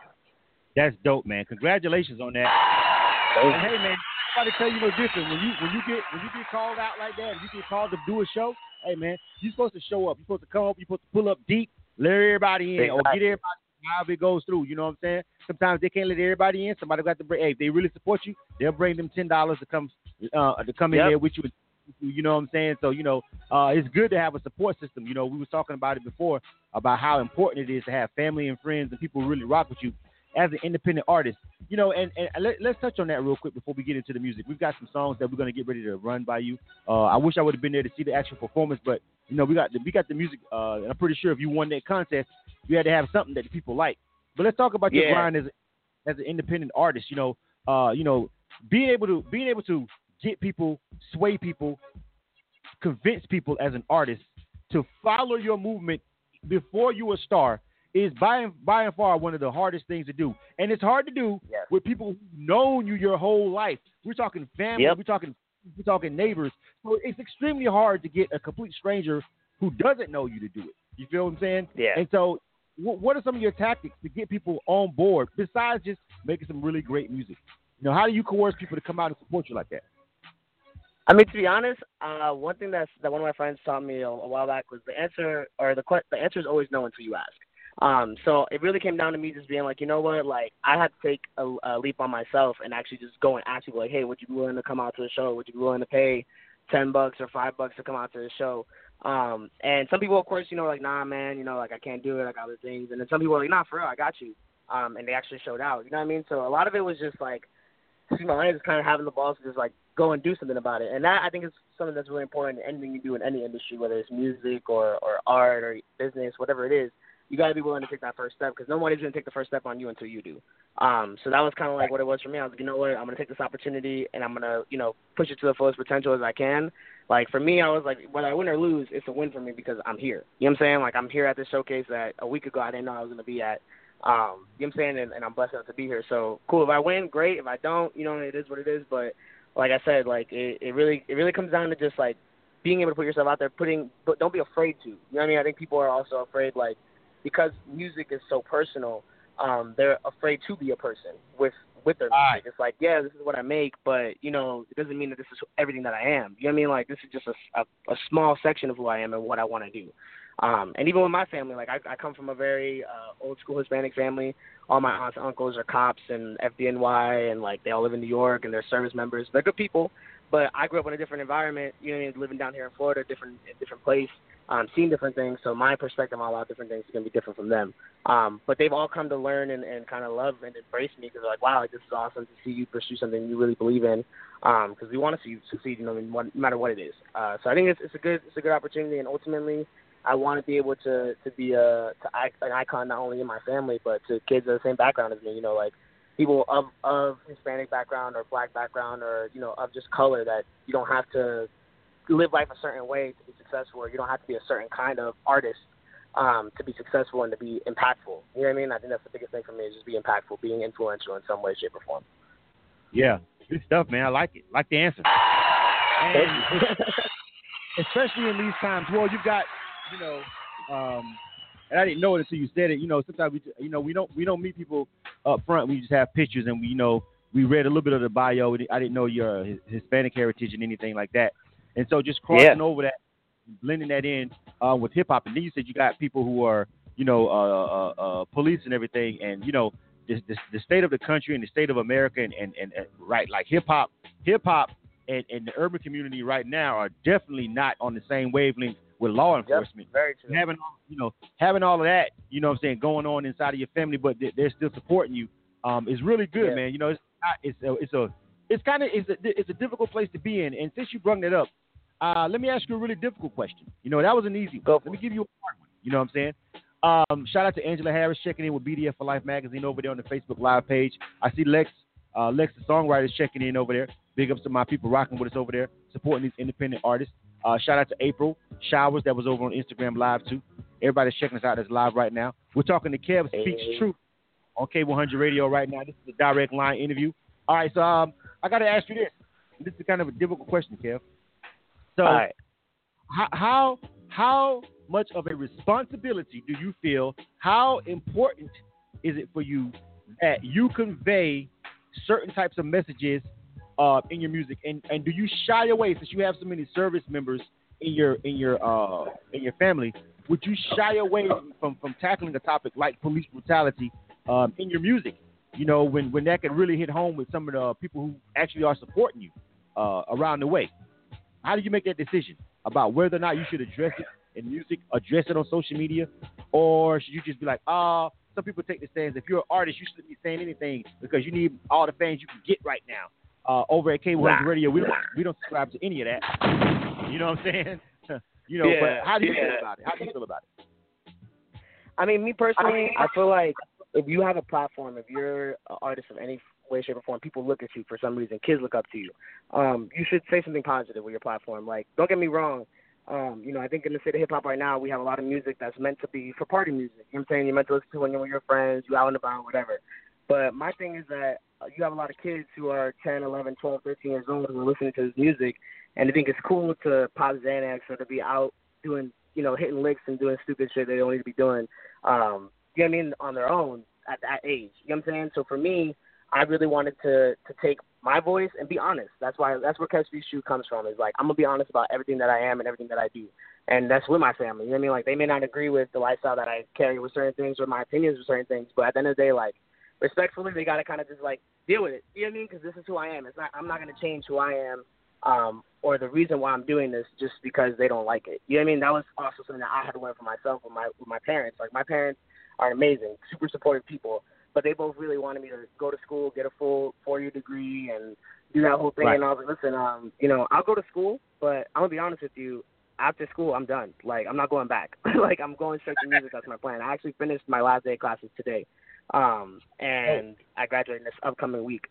That's dope, man. Congratulations on that. And hey, man, to tell you no different. When you when you get when you get called out like that, you get called to do a show. Hey man, you're supposed to show up. You're supposed to come up. You're supposed to pull up deep, let everybody in, exactly. or get everybody however it goes through. You know what I'm saying? Sometimes they can't let everybody in. Somebody got to bring. Hey, if they really support you, they'll bring them ten dollars to come uh, to come in yep. there with you. You know what I'm saying? So you know, uh, it's good to have a support system. You know, we were talking about it before about how important it is to have family and friends and people really rock with you as an independent artist. You know, and, and let, us touch on that real quick before we get into the music. We've got some songs that we're gonna get ready to run by you. Uh, I wish I would have been there to see the actual performance, but you know, we got the, we got the music, uh, and I'm pretty sure if you won that contest, you had to have something that the people like. But let's talk about yeah. your grind as as an independent artist. You know, uh, you know, being able to being able to get people, sway people, convince people as an artist to follow your movement before you were a star is by and, by and far one of the hardest things to do. And it's hard to do yes. with people who've known you your whole life. We're talking family, yep. we're talking we're talking neighbors. So it's extremely hard to get a complete stranger who doesn't know you to do it. You feel what I'm saying? Yeah. And so what are some of your tactics to get people on board besides just making some really great music? You know, how do you coerce people to come out and support you like that? I mean, to be honest, uh, one thing that's, that one of my friends taught me a, a while back was the answer, or the the answer is always no until you ask. Um, so it really came down to me just being like, you know what, like I had to take a, a leap on myself and actually just go and ask people like, hey, would you be willing to come out to the show? Would you be willing to pay ten bucks or five bucks to come out to the show? Um, and some people, of course, you know, like, nah, man, you know, like I can't do it, I got other things. And then some people are like, nah, for real, I got you. Um, and they actually showed out. You know what I mean? So a lot of it was just like, excuse my language, kind of having the balls to just like go and do something about it. And that I think is something that's really important in anything you do in any industry, whether it's music or or art or business, whatever it is you got to be willing to take that first step because nobody's going to take the first step on you until you do. Um, so that was kind of like what it was for me. I was like, you know what, I'm going to take this opportunity and I'm going to, you know, push it to the fullest potential as I can. Like for me, I was like, whether I win or lose, it's a win for me because I'm here. You know what I'm saying? Like I'm here at this showcase that a week ago I didn't know I was going to be at. Um, you know what I'm saying? And, and I'm blessed enough to be here. So cool. If I win, great. If I don't, you know, it is what it is. But like I said, like it, it really, it really comes down to just like being able to put yourself out there, putting, but don't be afraid to. You know what I mean? I think people are also afraid, like because music is so personal, um, they're afraid to be a person with with their music. Right. It's like, yeah, this is what I make, but you know, it doesn't mean that this is everything that I am. You know what I mean? Like this is just a, a, a small section of who I am and what I want to do. Um, and even with my family, like I, I come from a very uh, old school Hispanic family. All my aunts and uncles are cops and FDNY, and like they all live in New York and they're service members. They're good people, but I grew up in a different environment. You know, what I mean? living down here in Florida, different different place, um, seeing different things. So my perspective on a lot of different things is gonna be different from them. Um, but they've all come to learn and, and kind of love and embrace me because they're like, wow, this is awesome to see you pursue something you really believe in. Because um, we want to see you succeed, you know, no matter what it is. Uh, so I think it's, it's a good it's a good opportunity, and ultimately, I want to be able to to be a to act, an icon not only in my family but to kids of the same background as me. You know, like people of of Hispanic background or black background or you know of just color that you don't have to live life a certain way to be successful, or you don't have to be a certain kind of artist um, to be successful and to be impactful. You know what I mean? I think that's the biggest thing for me is just be impactful, being influential in some way, shape, or form. Yeah, good stuff, man. I like it. Like the answer. Especially in these times, well, you've got, you know, um, and I didn't know it until you said it. You know, sometimes we, you know, we don't we don't meet people up front. We just have pictures, and we, you know, we read a little bit of the bio. I didn't know your Hispanic heritage and anything like that. And so just crossing Yeah. over that, blending that in uh, with hip hop. And then you said you got people who are, you know, uh, uh, uh, police and everything. And you know, the, the, the state of the country and the state of America and, and, and, and right, like hip hop, hip hop and, and the urban community right now are definitely not on the same wavelength with law enforcement. Very true. Having all- you know having all of that, you know, what I'm saying going on inside of your family, but they- they're still supporting you, um, is really good, Yeah. man. You know, it's not, it's a, it's a it's kind of it's a it's a difficult place to be in. And since you brought that up, uh, let me ask you a really difficult question. You know, that was an easy one. Let me give you a hard one. You know what I'm saying? Um, shout out to Angela Harris checking in with BDF for Life magazine over there on the Facebook Live page. I see Lex, uh, Lex the songwriter is checking in over there. Big ups to my people rocking with us over there, supporting these independent artists. Uh, shout out to April Showers that was over on Instagram Live too. Everybody's checking us out that's live right now. We're talking to Kev Speaks Hey. Truth on K100 Radio right now. This is a direct line interview. All right, so um, I got to ask you this. This is kind of a difficult question, Kev. So, right. how, how how much of a responsibility do you feel? How important is it for you that you convey certain types of messages uh, in your music, and and do you shy away since you have so many service members in your in your uh, in your family? Would you shy away from from tackling a topic like police brutality um, in your music? You know, when when that can really hit home with some of the people who actually are supporting you uh, around the way. How do you make that decision about whether or not you should address it in music, address it on social media, or should you just be like, ah, some people take the stance. If you're an artist, you shouldn't be saying anything because you need all the fans you can get right now. Uh, over at K100 Nah. Radio, we don't we don't subscribe to any of that. You know what I'm saying? you know, Yeah, but how do you yeah. feel about it? How do you feel about it? I mean, me personally, I feel like if you have a platform, if you're an artist of any way, shape, or form, people look at you for some reason. Kids look up to you. Um, you should say something positive with your platform. Like, don't get me wrong. Um, you know, I think in the state of hip hop right now, we have a lot of music that's meant to be for party music. You know what I'm saying? You're meant to listen to when you're with your friends, you out and about, whatever. But my thing is that you have a lot of kids who are 10, 11, 12, 13 years old who are listening to this music, and they think it's cool to pop Xanax or to be out doing, you know, hitting licks and doing stupid shit they don't need to be doing. Um, you know what I mean? On their own at that age. You know what I'm saying? So for me, I really wanted to to take my voice and be honest. That's why that's where Catch Shoe comes from. Is like I'm gonna be honest about everything that I am and everything that I do, and that's with my family. You know what I mean? Like they may not agree with the lifestyle that I carry with certain things or my opinions with certain things, but at the end of the day, like respectfully, they gotta kind of just like deal with it. You know what I mean? Because this is who I am. It's not. I'm not gonna change who I am. Um, or the reason why I'm doing this just because they don't like it. You know what I mean? That was also something that I had to learn for myself with my with my parents. Like my parents are amazing, super supportive people, but they both really wanted me to go to school, get a full four year degree, and do that whole thing. Right. And I was like, listen, um, you know, I'll go to school, but I'm gonna be honest with you. After school, I'm done. Like I'm not going back. like I'm going straight to music. That's my plan. I actually finished my last day of classes today, um, and I graduate this upcoming week.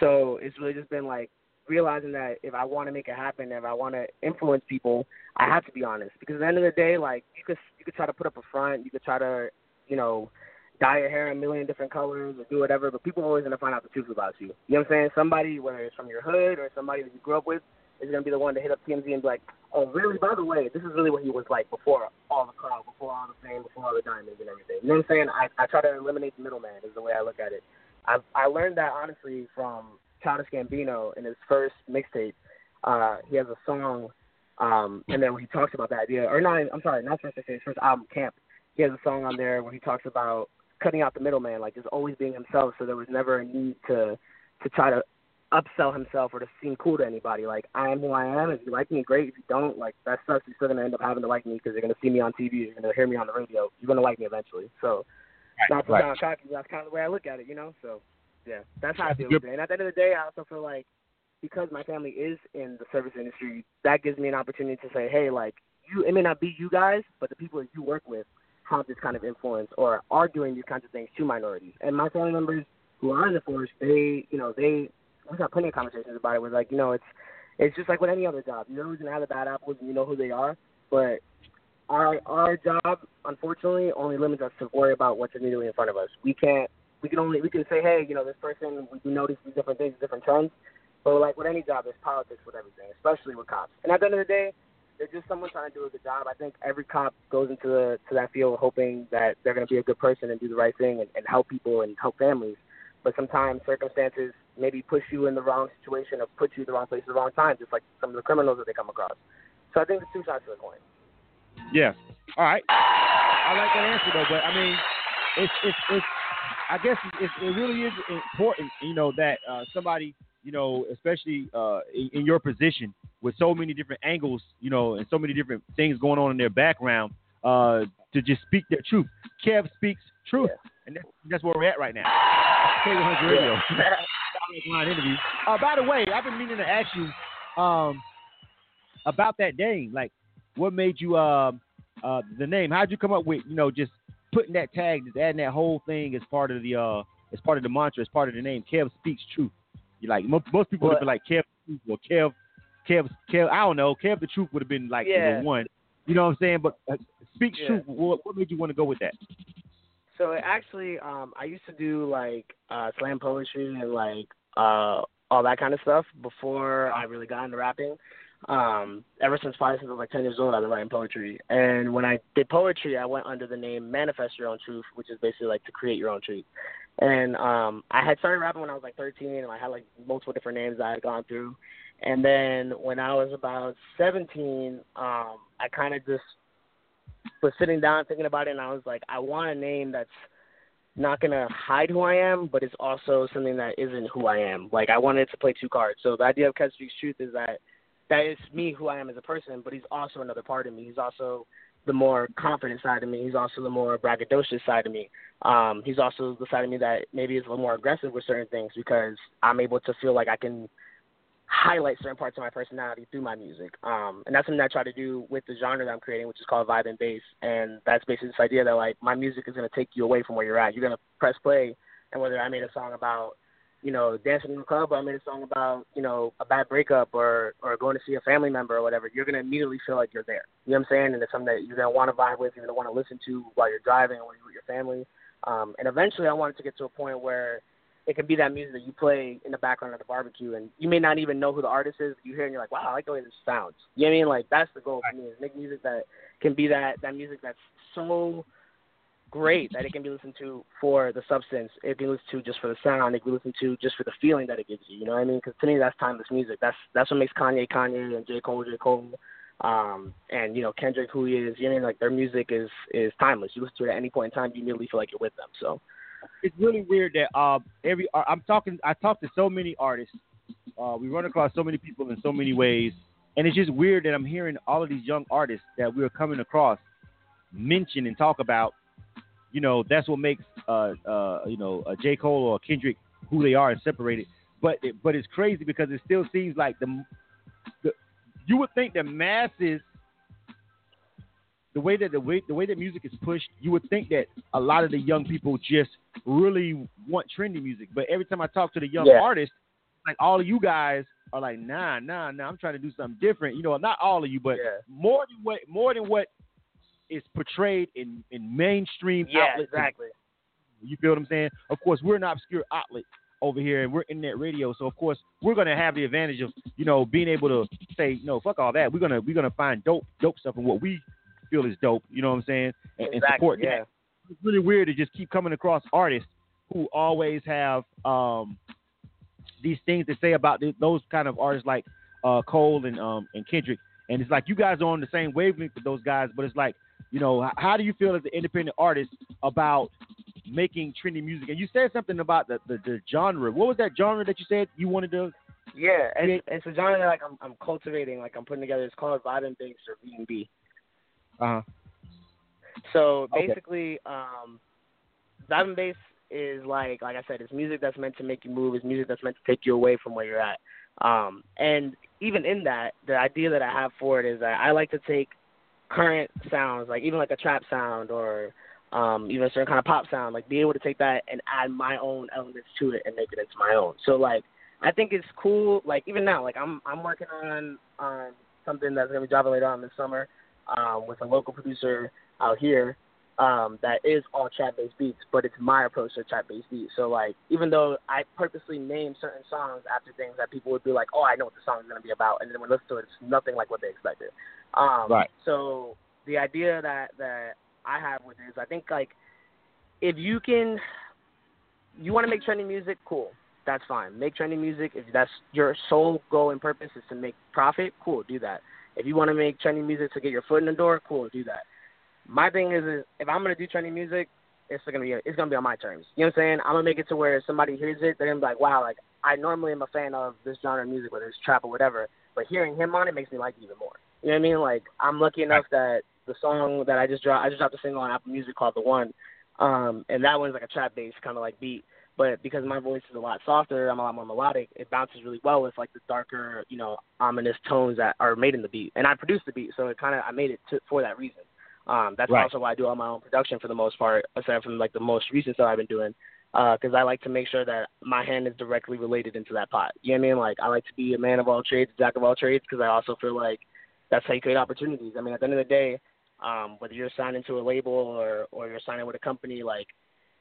So it's really just been like realizing that if I want to make it happen, if I want to influence people, I have to be honest. Because at the end of the day, like you could you could try to put up a front, you could try to, you know, dye your hair a million different colors or do whatever, but people are always gonna find out the truth about you. You know what I'm saying? Somebody, whether it's from your hood or somebody that you grew up with, is gonna be the one to hit up TMZ and be like, "Oh, really? By the way, this is really what he was like before all the clout, before all the fame, before all the diamonds and everything." You know what I'm saying? I I try to eliminate the middleman. Is the way I look at it. I I learned that honestly from Childish Gambino in his first mixtape. Uh, he has a song Um, and then when he talks about the idea, or not, I'm sorry, not first his first album, Camp. He has a song on there where he talks about cutting out the middleman, like just always being himself. So there was never a need to to try to upsell himself or to seem cool to anybody. Like I am who I am. If you like me, great. If you don't, like that sucks. You're still gonna end up having to like me because you're gonna see me on TV. You're gonna hear me on the radio. You're gonna like me eventually. So not to right. sound cocky, that's kind of the way I look at it. You know. So yeah, that's how I feel it. And at the end of the day, I also feel like because my family is in the service industry, that gives me an opportunity to say, hey, like you, it may not be you guys, but the people that you work with have this kind of influence or are doing these kinds of things to minorities. And my family members who are in the force, they, you know, they, we've had plenty of conversations about it. Where like, you know, it's, it's just like with any other job. You're always gonna have the bad apples, and you know who they are. But our our job, unfortunately, only limits us to worry about what's immediately in front of us. We can't. We can only we can say, hey, you know, this person. We notice these different things, different trends. But like with any job, there's politics with everything, especially with cops. And at the end of the day, they're just someone trying to do a good job. I think every cop goes into the to that field hoping that they're going to be a good person and do the right thing and, and help people and help families. But sometimes circumstances maybe push you in the wrong situation or put you in the wrong place at the wrong time, just like some of the criminals that they come across. So I think it's two sides to the coin. Yeah. All right. I like that answer though, but I mean, it's it's it's. I guess it, it really is important, you know, that uh, somebody, you know, especially uh, in, in your position with so many different angles, you know, and so many different things going on in their background, uh, to just speak their truth. Kev speaks truth, and that's, that's where we're at right now. K100 Radio. Interview. Uh, by the way, I've been meaning to ask you um, about that name. Like, what made you um uh, the name? How'd you come up with you know just putting that tag, just adding that whole thing as part of the uh as part of the mantra, as part of the name? Kev speaks truth. You like most, most people would be like Kev or Kev Kev Kev. I don't know. Kev the truth would have been like Yeah. the one. You know what I'm saying? But uh, speaks Yeah. truth. What, what made you want to go with that? So it actually, um, I used to do like uh, slam poetry and like uh, all that kind of stuff before I really got into rapping. Um, ever since probably since I was like ten years old, I've been writing poetry. And when I did poetry, I went under the name Manifest Your Own Truth, which is basically like to create your own truth. And um, I had started rapping when I was like 13, and I had like multiple different names I had gone through. And then when I was about 17, um, I kind of just was sitting down thinking about it, and I was like, I want a name that's not gonna hide who I am, but it's also something that isn't who I am. Like I wanted to play two cards. So the idea of Kev Speaks Truth is that that is me who I am as a person, but he's also another part of me. He's also the more confident side of me. He's also the more braggadocious side of me. Um, he's also the side of me that maybe is a little more aggressive with certain things because I'm able to feel like I can highlight certain parts of my personality through my music. Um, and that's something I try to do with the genre that I'm creating, which is called vibe and bass. And that's basically this idea that like my music is going to take you away from where you're at. You're going to press play, and whether I made a song about you know dancing in the club, or I made a song about you know a bad breakup, or or going to see a family member or whatever, you're to immediately feel like you're there. You know what I'm saying? And it's something that you're to want to vibe with, you're to want to listen to while you're driving or with your family. Um, and eventually, I wanted to get to a point where it can be that music that you play in the background of the barbecue, and you may not even know who the artist is. But you hear and you're like, wow, I like the way this sounds. You know what I mean? Like that's the goal for me is make music that can be that that music that's so great that it can be listened to for the substance. It can be listened to just for the sound. It can be listened to just for the feeling that it gives you. You know what I mean? Because to me, that's timeless music. That's that's what makes Kanye Kanye and J Cole J Cole. Um, and you know Kendrick, who he is, you know, I mean? like their music is is timeless. You listen to it at any point in time, you immediately feel like you're with them. So, it's really weird that uh, every I'm talking. I talk to so many artists. Uh, we run across so many people in so many ways, and it's just weird that I'm hearing all of these young artists that we're coming across mention and talk about. You know, that's what makes uh, uh, you know a J Cole or a Kendrick who they are and separated. But it, but it's crazy because it still seems like the the you would think the masses the way that the way the way that music is pushed, you would think that a lot of the young people just really want trendy music. But every time I talk to the young Yeah. artists, like all of you guys are like, nah, nah, nah. I'm trying to do something different. You know, not all of you, but more than what more than what is portrayed in in mainstream yeah, outlets. exactly. You feel what I'm saying? Of course, we're an obscure outlet over here, and we're internet radio. So of course, we're gonna have the advantage of you know being able to say no, fuck all that. We're gonna we're gonna find dope dope stuff and what we feel is dope. You know what I'm saying? And, and support yeah. that. It's really weird to just keep coming across artists who always have um these things to say about th- those kind of artists like uh Cole and um and Kendrick. and it's like you guys are on the same wavelength with those guys, but it's like, you know, how do you feel as an independent artist about making trendy music? And you said something about the, the, the genre. What was that genre that you said you wanted to? Yeah, it's, it's a genre that like I'm I'm cultivating, like I'm putting together. It's called Vibe and Bass or V and B. Uh huh. So Okay. basically, um, Vibe and Bass is like like I said, it's music that's meant to make you move. It's music that's meant to take you away from where you're at. Um, and even in that, the idea that I have for it is that I like to take current sounds, like even like a trap sound or um, even a certain kind of pop sound, like be able to take that and add my own elements to it and make it into my own. So like I think it's cool. Like even now, like I'm I'm working on um, something that's gonna be dropping later on this summer um, with a local producer out here um, that is all trap based beats, but it's my approach to trap based beats. So like even though I purposely name certain songs after things that people would be like, oh, I know what the song is gonna be about, and then when listen to it, it's nothing like what they expected. Um, Right. So the idea that that I have with it is I think like if you can, you want to make trending music, cool. That's fine. Make trending music. If that's your sole goal and purpose is to make profit, cool, do that. If you want to make trending music to get your foot in the door, cool, do that. My thing is, is if I'm gonna do trending music, it's gonna be it's gonna be on my terms. You know what I'm saying? I'm gonna make it to where somebody hears it, they're gonna be like, wow, like I normally am a fan of this genre of music, whether it's trap or whatever, but hearing him on it makes me like it even more. You know what I mean? Like I'm lucky enough that the song that I just dropped, I just dropped a single on Apple Music called The One, um, and that one's like a trap bass kind of like beat. But because my voice is a lot softer, I'm a lot more melodic. It bounces really well with like the darker, you know, ominous tones that are made in the beat. And I produced the beat, so it kind of I made it to, for that reason. Um, that's Right. also why I do all my own production for the most part, aside from like the most recent stuff I've been doing. Because I like to make sure that my hand is directly related into that pot. You know what I mean? Like I like to be a man of all trades, jack of all trades, because I also feel like that's how you create opportunities. I mean, at the end of the day, um, whether you're signing to a label or or you're signing with a company, like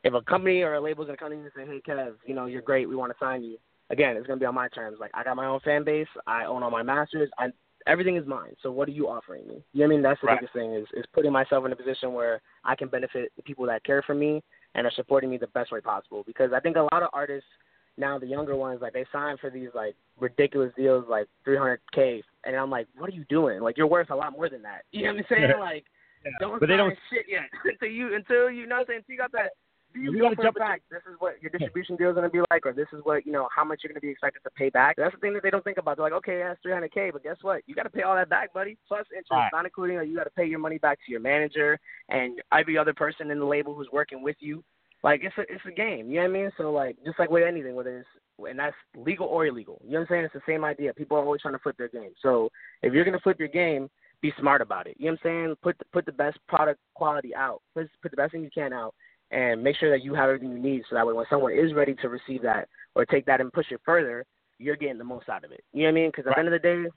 if a company or a label is gonna come to you and say, "Hey, Kev, you know you're great, we want to sign you," again, it's gonna be on my terms. Like I got my own fan base, I own all my masters, I everything is mine. So what are you offering me? You know what I mean? That's the Right. biggest thing is is putting myself in a position where I can benefit the people that care for me and are supporting me the best way possible. Because I think a lot of artists now, the younger ones, like they sign for these like ridiculous deals, like 300k, and I'm like, what are you doing? Like you're worth a lot more than that. You know what I'm saying? Like don't But they don't- shit yet until you until you know what I'm saying. Until you got that. Do you You know gotta for a fact this is what your distribution deal is going to be like, or this is what you know how much you're going to be expected to pay back? That's the thing that they don't think about. They're like, okay, that's 300k, but guess what? You got to pay all that back, buddy. Plus interest, Right. not including like, you got to pay your money back to your manager and every other person in the label who's working with you. Like it's a it's a game. You know what I mean? So like just like with anything, whether it's and that's legal or illegal. You know what I'm saying? It's the same idea. People are always trying to flip their game. So if you're gonna flip your game, be smart about it. You know what I'm saying? Put the, put the best product quality out. Put put the best thing you can out, and make sure that you have everything you need. So that way, when someone is ready to receive that or take that and push it further, you're getting the most out of it. You know what I mean? Because at the end of the day,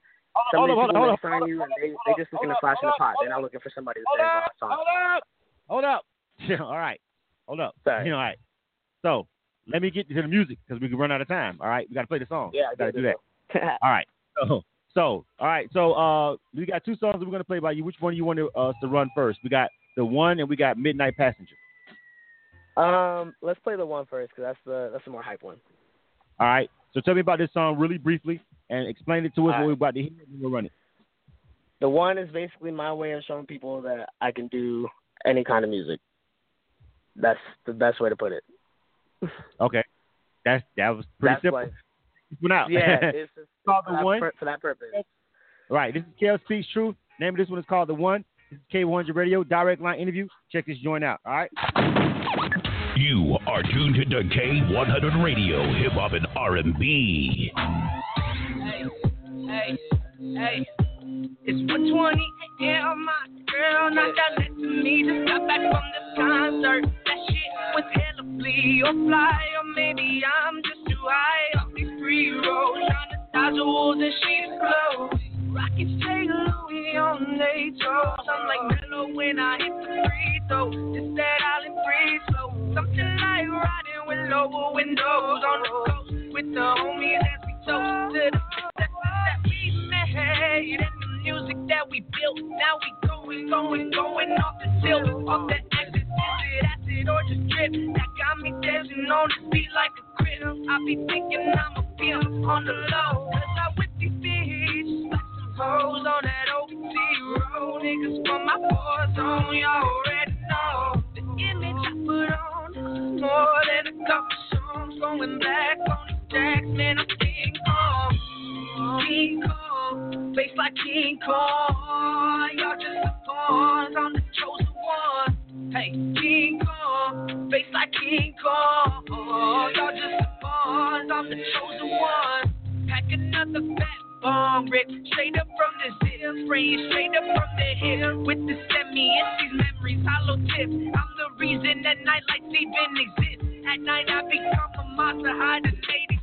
some Hold of these hold people hold sign you and they they just looking to flash in the pot. They're not looking for somebody to say, "Wow, it's on." Hold up. Hold up. all right. Hold up. Sorry. all right. So let me get to the music because we can run out of time. All right. We got to play the song. Yeah, I got to do that. all right. So, so, all right. So, uh, we got two songs that we're gonna play by you. Which one do you want to, us to run first? We got the one and we got Midnight Passenger. Um, let's play the one first because that's the that's the more hype one. All right. So tell me about this song really briefly and explain it to us All what we're about to hear, and we'll run it. The one is basically my way of showing people that I can do any kind of music. That's the best way to put it. Okay. That's that was pretty That's simple. like Simple now. yeah, it's just called for the that, one. for, for that purpose. Right. This is Kev Speaks Truth. Name of this one is called The One. This is K100 Radio, direct line interview. Check this joint out. All right. You are tuned to K100 Radio, Hip Hop and R&B. Hey, hey, hey, it's 120 a.m. My girl not that to me. Just got back from this concert. That shit was hella flea or fly, or maybe I'm just too high off these free roads. Trying to dodge and she's close. Rockets St. Louis on their toes. I'm like mellow when I hit the free throw. Just that island breeze flow. Something like riding with lower windows on the coast with the homies as we toast to the made and the music that we built. Now we going, going, going off the tilt, off the exit. Is it acid or just drip? That got me dancing on the beat like a grip. I be thinking I'm a pimp on the low, cause I whip these beats like some hoes on that C road niggas for my force on, y'all already know. The image I put on, more than a couple songs. Going back on the stacks, man, I'm King Kong. King Face like King Kong. Y'all just the pawns, I'm the chosen one. Hey, King Kong, face like King Kong. Y'all just the pawns, I'm the chosen one. Pack another fat bomb rip, straight up from the zip, spraying straight up from the hip with the semi. It's these memories, hollow tips. I'm the reason that nightlights even exist. At night I become a monster, hide 86.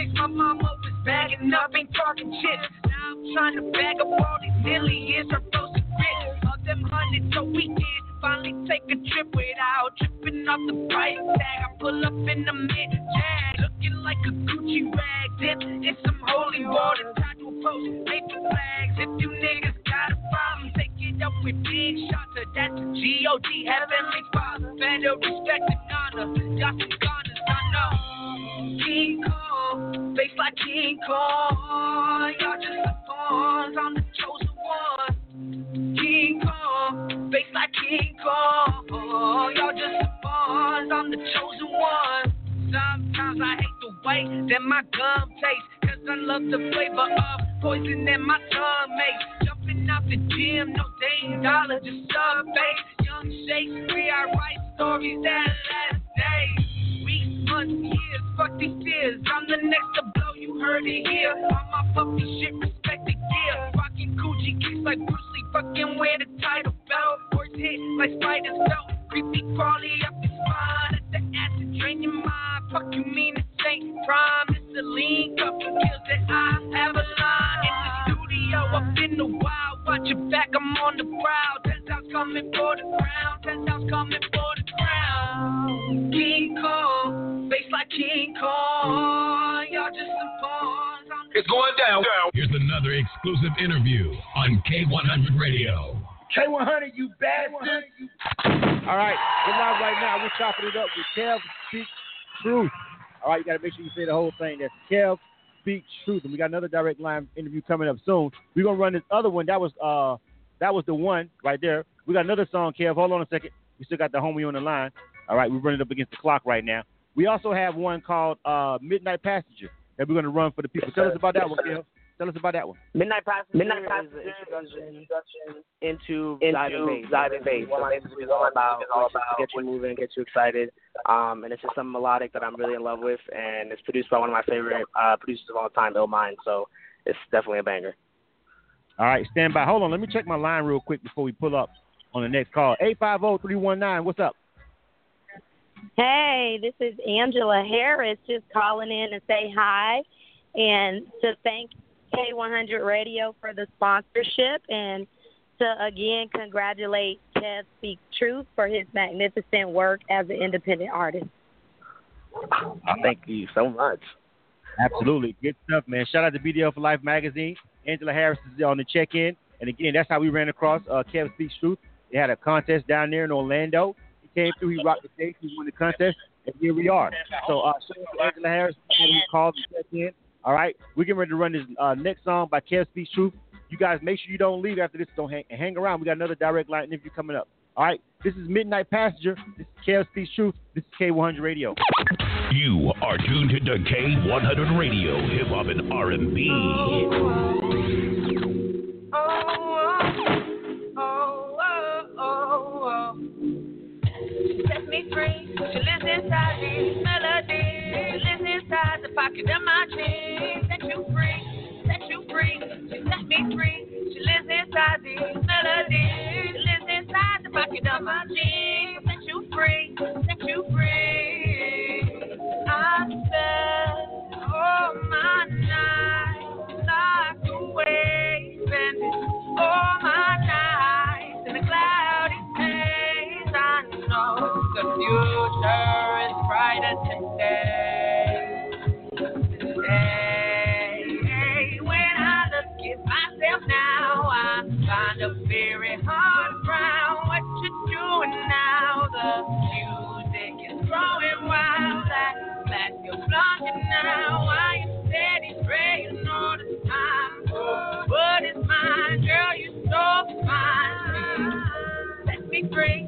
In 96, my mama was bagging up, ain't talking shit. Now I'm trying to bag up all these millions, flows and grit. Of them hundreds, so we can finally take a trip without tripping off the price tag. I pull up in the mid jag, looking like a Gucci rag. Dip in some holy water, tied to a post, paper flags. If you niggas got a problem, take it up with big shots. That's the G.O.D. Heavenly Father, better respect and honor. Goners, I know. King Kong, face like King Kong. Y'all just the pawns, I'm the chosen one. King Kong, face like King Kong. Y'all just pawns, I'm the chosen one. Sometimes I hate the way that my gum tastes. Cause I love the flavor of poison that my tongue makes. Jumping out the gym, no dame dollar, just sub base. Young Shakespeare, I write stories that last days. Years, fuck these fears. I'm the next to blow, you heard it here. On my puppy shit, respect the gear. Rocking Gucci kicks like Bruce Lee, fucking wear the title belt. Words hit like spiders felt. Creepy crawly up interview on K100 Radio. K100, you bastard. All right, we're live right now. We're chopping it up with Kev Speak Truth. All right, you got to make sure you say the whole thing. That's Kev Speak Truth, and we got another direct line interview coming up soon. We're gonna run this other one. That was uh, that was the one right there. We got another song, Kev. Hold on a second. We still got the homie on the line. All right, we're running up against the clock right now. We also have one called uh, Midnight Passenger that we're gonna run for the people. Tell us about that one, Kev. Tell us about that one. Midnight Passenger Midnight is an introduction into into Zion Bass. Zion Bass. What my music is all about, all about get you moving, get you excited. Um, and it's just something melodic that I'm really in love with, and it's produced by one of my favorite uh, producers of all time, Illmind. So it's definitely a banger. All right, stand by. Hold on. Let me check my line real quick before we pull up on the next call. 850-319. What's up? Hey, this is Angela Harris just calling in to say hi and to thank K100 Radio for the sponsorship and to again congratulate Kev Speak Truth for his magnificent work as an independent artist. Thank you so much. Absolutely. Good stuff, man. Shout out to BDL for Life magazine. Angela Harris is on the check in. And again, that's how we ran across uh, Kev Speaks Truth. They had a contest down there in Orlando. He came through, he rocked the stage, he won the contest, and here we are. So, uh, shout out to Angela Harris who called and checked in. All right, we're getting ready to run this uh, next song by Kev Speaks Truth. You guys make sure you don't leave after this. Don't hang, hang around. We got another direct line interview coming up. All right, this is Midnight Passenger. This is Kev Speaks Truth. This is K100 Radio. You are tuned to K100 Radio, Hip Hop and R&B. Set me free. She lives inside these melodies. She lives inside the pocket of my jeans. Set you free. Set you free. She set me free. She lives inside these melodies. Lives inside the pocket of my jeans. Set you free. Set you free. I spend all my nights locked away. Spending all my nights know the future is brighter today. Today, when I look at myself now, I find a very hard ground. What you doing now? The music is growing wild. That flash you're blocking now. Why you steady praying all the time. What is mine, girl? You stole mine. Let me free.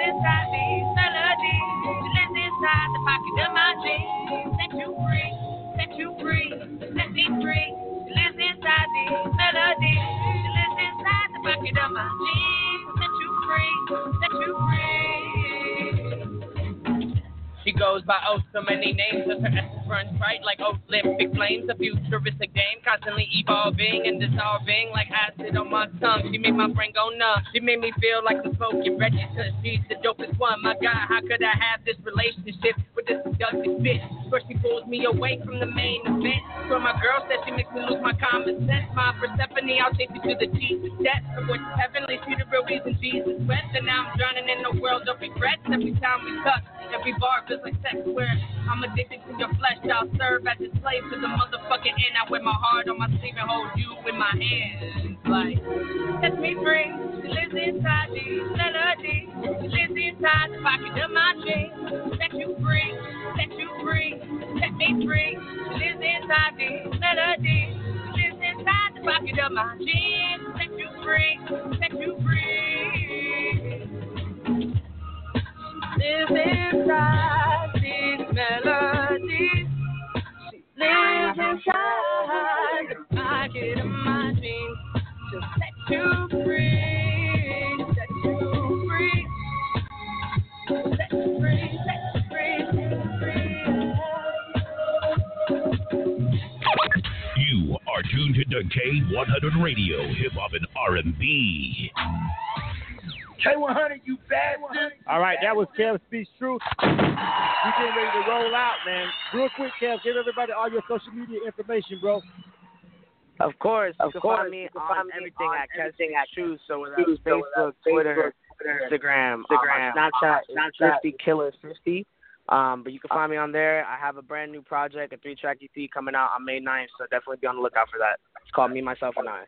Inside these melodies. She lives inside the pocket of my jeans. Set you free, set you free, set me free. She lives inside these melodies. She lives inside the pocket of my jeans. Set you free, set you free. She goes by oh so many names runs bright like Olympic flames. A futuristic game, constantly evolving and dissolving like acid on my tongue. She made my brain go numb. She made me feel like the smoking register. She's the dopest one. My God, how could I have this relationship with this seductive bitch? First she pulls me away from the main event. So my girl said she makes me lose my common sense. My Persephone, I'll take you to the Jesus. Her voice is heavenly, she the real reason Jesus wept. And now I'm drowning in the world of regrets every time we touch. Every bar feels like sex where I'm addicted to your flesh. I'll serve as a slave to the motherfucking end. I wear my heart on my sleeve and hold you in my hands. Like, set me free. She lives inside these melodies. She lives inside the pocket of my jeans. Set you free. Set you free. Set me free. She lives inside these melodies. She lives inside the pocket of my jeans. Set you free. Set you free lives inside these melodies. Lives inside my to set you free, are tuned to K100 Radio, Hip Hop and R&B. K100, you bastard. All right, that was Kevspeakstruth. We getting ready to roll out, man. Real quick, Kev, give everybody all your social media information, bro. Of course, Of you can course, find me you can on find me everything on at everything Kev at Shoes. So whether Shoes, it's so Facebook, whether Twitter, Instagram, Instagram, um, Snapchat, is Snapchat. Thrifty Killer Fifty. Um, but you can find me on there. I have a brand new project, a three-track EP coming out on May 9th, so definitely be on the lookout for that. It's called Me, Myself, and I.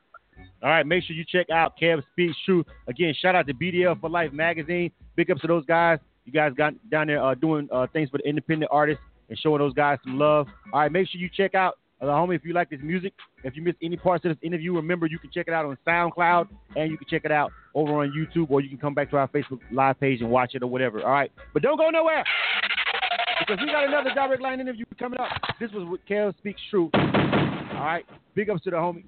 All right, make sure you check out Kev Speaks Truth. Again, shout out to BDL for Life magazine. Big ups to those guys. You guys got down there uh, doing uh, things for the independent artists and showing those guys some love. All right, make sure you check out uh, homie if you like this music. If you missed any parts of this interview, remember you can check it out on SoundCloud and you can check it out over on YouTube or you can come back to our Facebook live page and watch it or whatever. All right, but don't go nowhere because we got another direct line interview coming up. This was with Kev Speaks Truth. All right, big ups to the homie.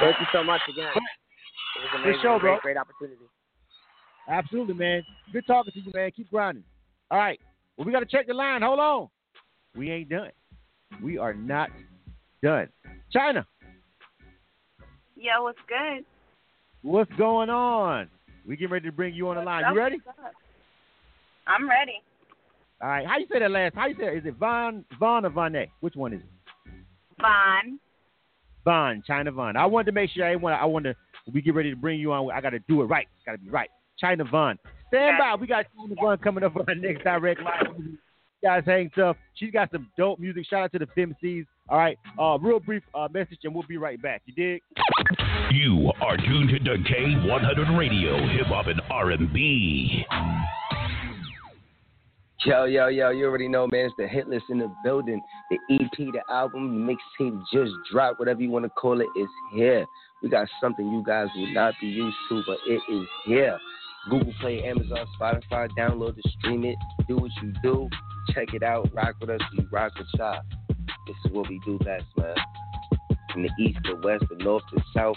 Thank you so much again. It was amazing. show, bro. Great, great opportunity. Absolutely, man. Good talking to you, man. Keep grinding. All right. Well, we got to check the line. Hold on. We ain't done. We are not done. Chyna, Yo, what's good? what's going on? We getting ready to bring you on the line. You ready? I'm ready. All right. How you say that last? How you say it? Is it Von Von or Vonnet? Which one is it? Fine. Vonne, Chyna Vonne. I wanted to make sure I want. I want to. We get ready to bring you on. I got to do it right. Got to be right. Chyna Vonne. Stand by. We got Chyna Vonne coming up on our next direct line. Guys, hang tough. She's got some dope music. Shout out to the FemCs. All right. Uh, real brief uh, message, and we'll be right back. You dig? You are tuned to K100 Radio, Hip Hop and R&B. Yo, yo, yo, you already know, man. It's the hit list in the building. The EP, the album, the mixtape just dropped, whatever you want to call it, is here. We got something you guys will not be used to, but it is here. Google Play, Amazon, Spotify, download it, stream it, do what you do. Check it out, rock with us, we rock with y'all. This is what we do best, man. From the east to west, the north to south,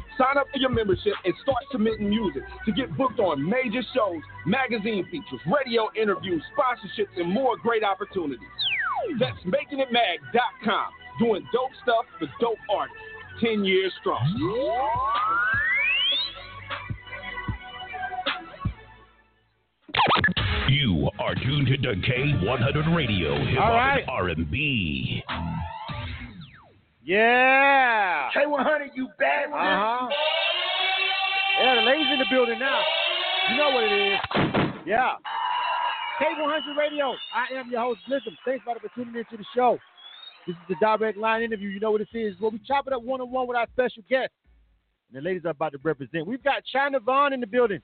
Sign up for your membership and start submitting music to get booked on major shows, magazine features, radio interviews, sponsorships, and more great opportunities. That's MakingItMag.com. Doing dope stuff for dope artists. 10 years strong. You are tuned to K100 Radio, Hip Hop right. and R&B. Yeah. K100, you bastard. Uh huh. Yeah, the ladies in the building now. You know what it is. Yeah. K100 Radio. I am your host, Blizzard. Thanks, everybody, for tuning into the show. This is the direct line interview. You know what this is. Where we chop it up one on one with our special guest. And the ladies are about to represent. We've got Chyna Vonne in the building.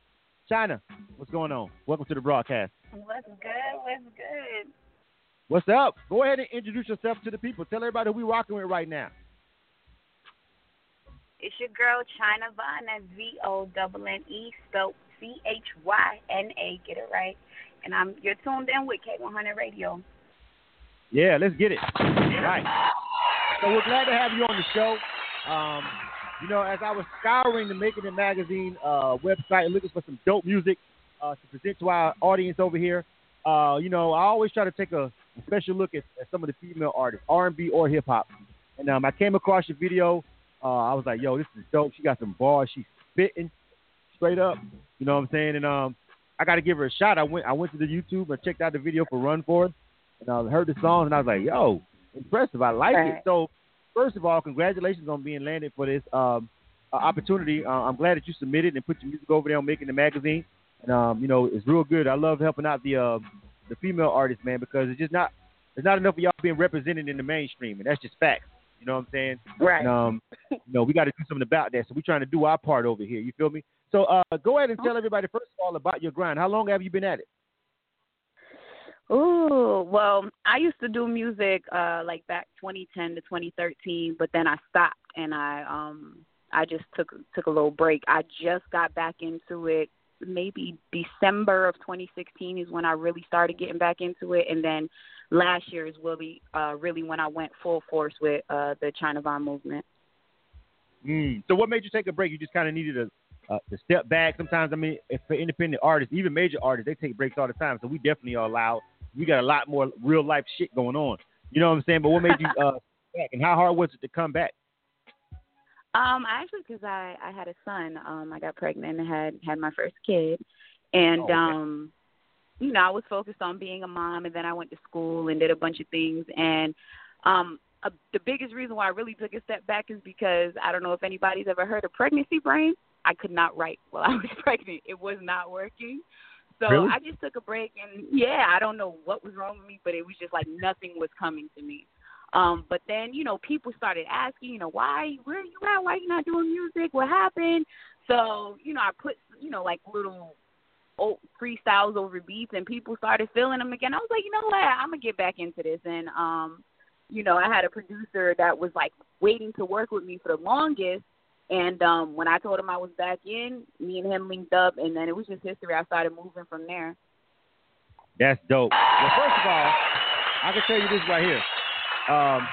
Chyna, what's going on? Welcome to the broadcast. What's good? What's good? What's up? Go ahead and introduce yourself to the people. Tell everybody who we rocking with right now. It's your girl Chyna. That's V O N N E spelled C H Y N A. Get it right. And I'm you're tuned in with K100 Radio. Yeah, let's get it. Right. So we're glad to have you on the show. Um, you know, as I was scouring the Making It Magazine uh, website looking for some dope music uh, to present to our audience over here, uh, you know, I always try to take a special look at, at some of the female artists, R&B or hip hop. And um, I came across your video. Uh, I was like, yo, this is dope. She got some bars. She's spitting straight up. You know what I'm saying? And um, I got to give her a shot. I went I went to the YouTube and checked out the video for Run For It. And I heard the song and I was like, yo, impressive. I like Right. it. So, first of all, congratulations on being landed for this um, uh, opportunity. Uh, I'm glad that you submitted and put your music over there on Making It Magazine. And, um, you know, it's real good. I love helping out the uh, the female artists, man, because it's just not there's not enough of y'all being represented in the mainstream, and that's just facts. You know what I'm saying? Right. And, um, you know, we got to do something about that. So we're trying to do our part over here. You feel me? So uh, go ahead and tell everybody first of all about your grind. How long have you been at it? Ooh, well, I used to do music uh like back 2010 to 2013, but then I stopped and I um I just took took a little break. I just got back into it maybe December of 2016 is when I really started getting back into it and then last year is really uh really when I went full force with uh the Chyna Vonne movement. Mm. So what made you take a break? You just kind of needed a uh, to step back. Sometimes, I mean, for independent artists, even major artists, they take breaks all the time. So we definitely are allowed. We got a lot more real life shit going on. You know what I'm saying? But what made you uh, back, and how hard was it to come back? Um, actually, because I I had a son. Um, I got pregnant and had had my first kid, and Oh, okay. um, you know, I was focused on being a mom, and then I went to school and did a bunch of things. And um, uh, the biggest reason why I really took a step back is because I don't know if anybody's ever heard of pregnancy brain. I could not write while I was pregnant. It was not working. So Really? I just took a break, and yeah, I don't know what was wrong with me, but it was just like nothing was coming to me. Um, but then, you know, people started asking, you know, why, where are you at? Why are you not doing music? What happened? So, you know, I put, you know, like little old freestyles over beats and people started feeling them again. I was like, you know what? I'm to get back into this. And, um, you know, I had a producer that was like waiting to work with me for the longest. And um when I told him I was back in, me and him linked up and then it was just history. I started moving from there. That's dope. Well, first of all, I can tell you this right here. Um,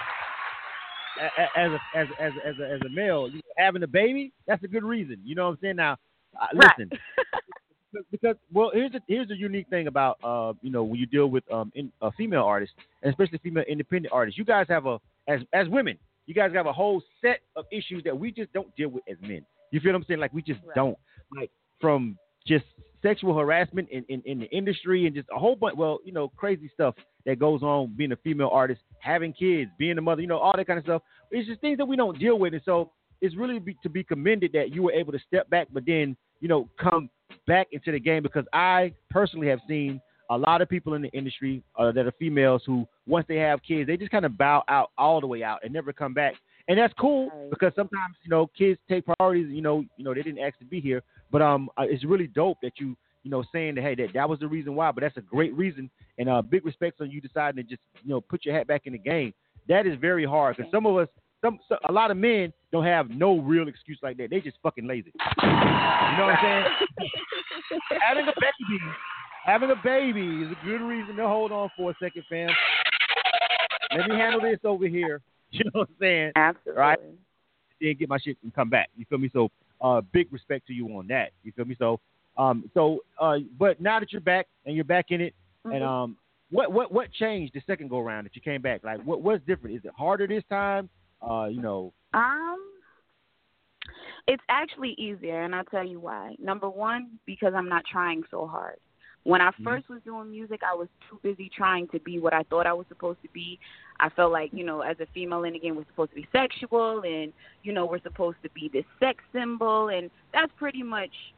as a as as as a, as a male, you know, having a baby, that's a good reason. You know what I'm saying? Now, uh, listen, because- because well, here's the here's the unique thing about uh you know when you deal with um in, uh, female artists and especially female independent artists, you guys have a as as women, you guys have a whole set of issues that we just don't deal with as men. You feel what I'm saying? Like we just don't like from just sexual harassment in, in, in the industry and just a whole bunch well you know crazy stuff that goes on being a female artist having kids being a mother you know all that kind of stuff. It's just things that we don't deal with. And so it's really be, to be commended that you were able to step back but then you know come back into the game. Because i personally have seen a lot of people in the industry uh, that are females who once they have kids they just kind of bow out all the way out and never come back. And that's cool because sometimes you know kids take priorities you know you know they didn't ask to be here. But um uh, it's really dope that you you know saying that hey that that was the reason why but that's a great reason and uh big respects on you deciding to just you know put your hat back in the game that is very hard because some of us some, so a lot of men don't have no real excuse like that they just fucking lazy you know what i'm saying having a baby having a baby is a good reason to hold on for a second fam let me handle this over here you know what i'm saying Absolutely. right then get my shit and come back. You feel me? So uh big respect to you on that. You feel me? So um so uh but now that you're back and you're back in it and Mhm. um what what what changed the second go round that you came back? Like what what's different? Is it harder this time? Uh, you know, Um, it's actually easier, and I'll tell you why. Number one, because I'm not trying so hard. When I Mhm. 1st was doing music, I was too busy trying to be what I thought I was supposed to be. I felt like, you know, as a female in the game, we're supposed to be sexual, and you know, we're supposed to be this sex symbol, and that's pretty much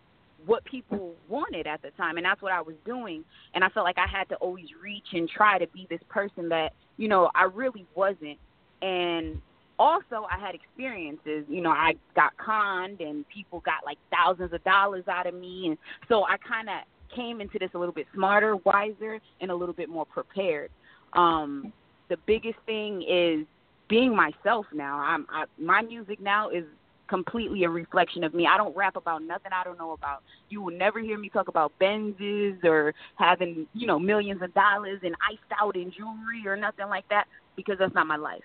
what people wanted at the time and that's what I was doing and I felt like I had to always reach and try to be this person that you know I really wasn't. And also I had experiences you know I got conned and people got like thousands of dollars out of me and so I kind of came into this a little bit smarter wiser and a little bit more prepared. Um the biggest thing is being myself now. I'm I, my music now is completely a reflection of me. I don't rap about nothing I don't know about. You will never hear me talk about Benzes or having, you know, millions of dollars and iced out in jewelry or nothing like that because that's not my life.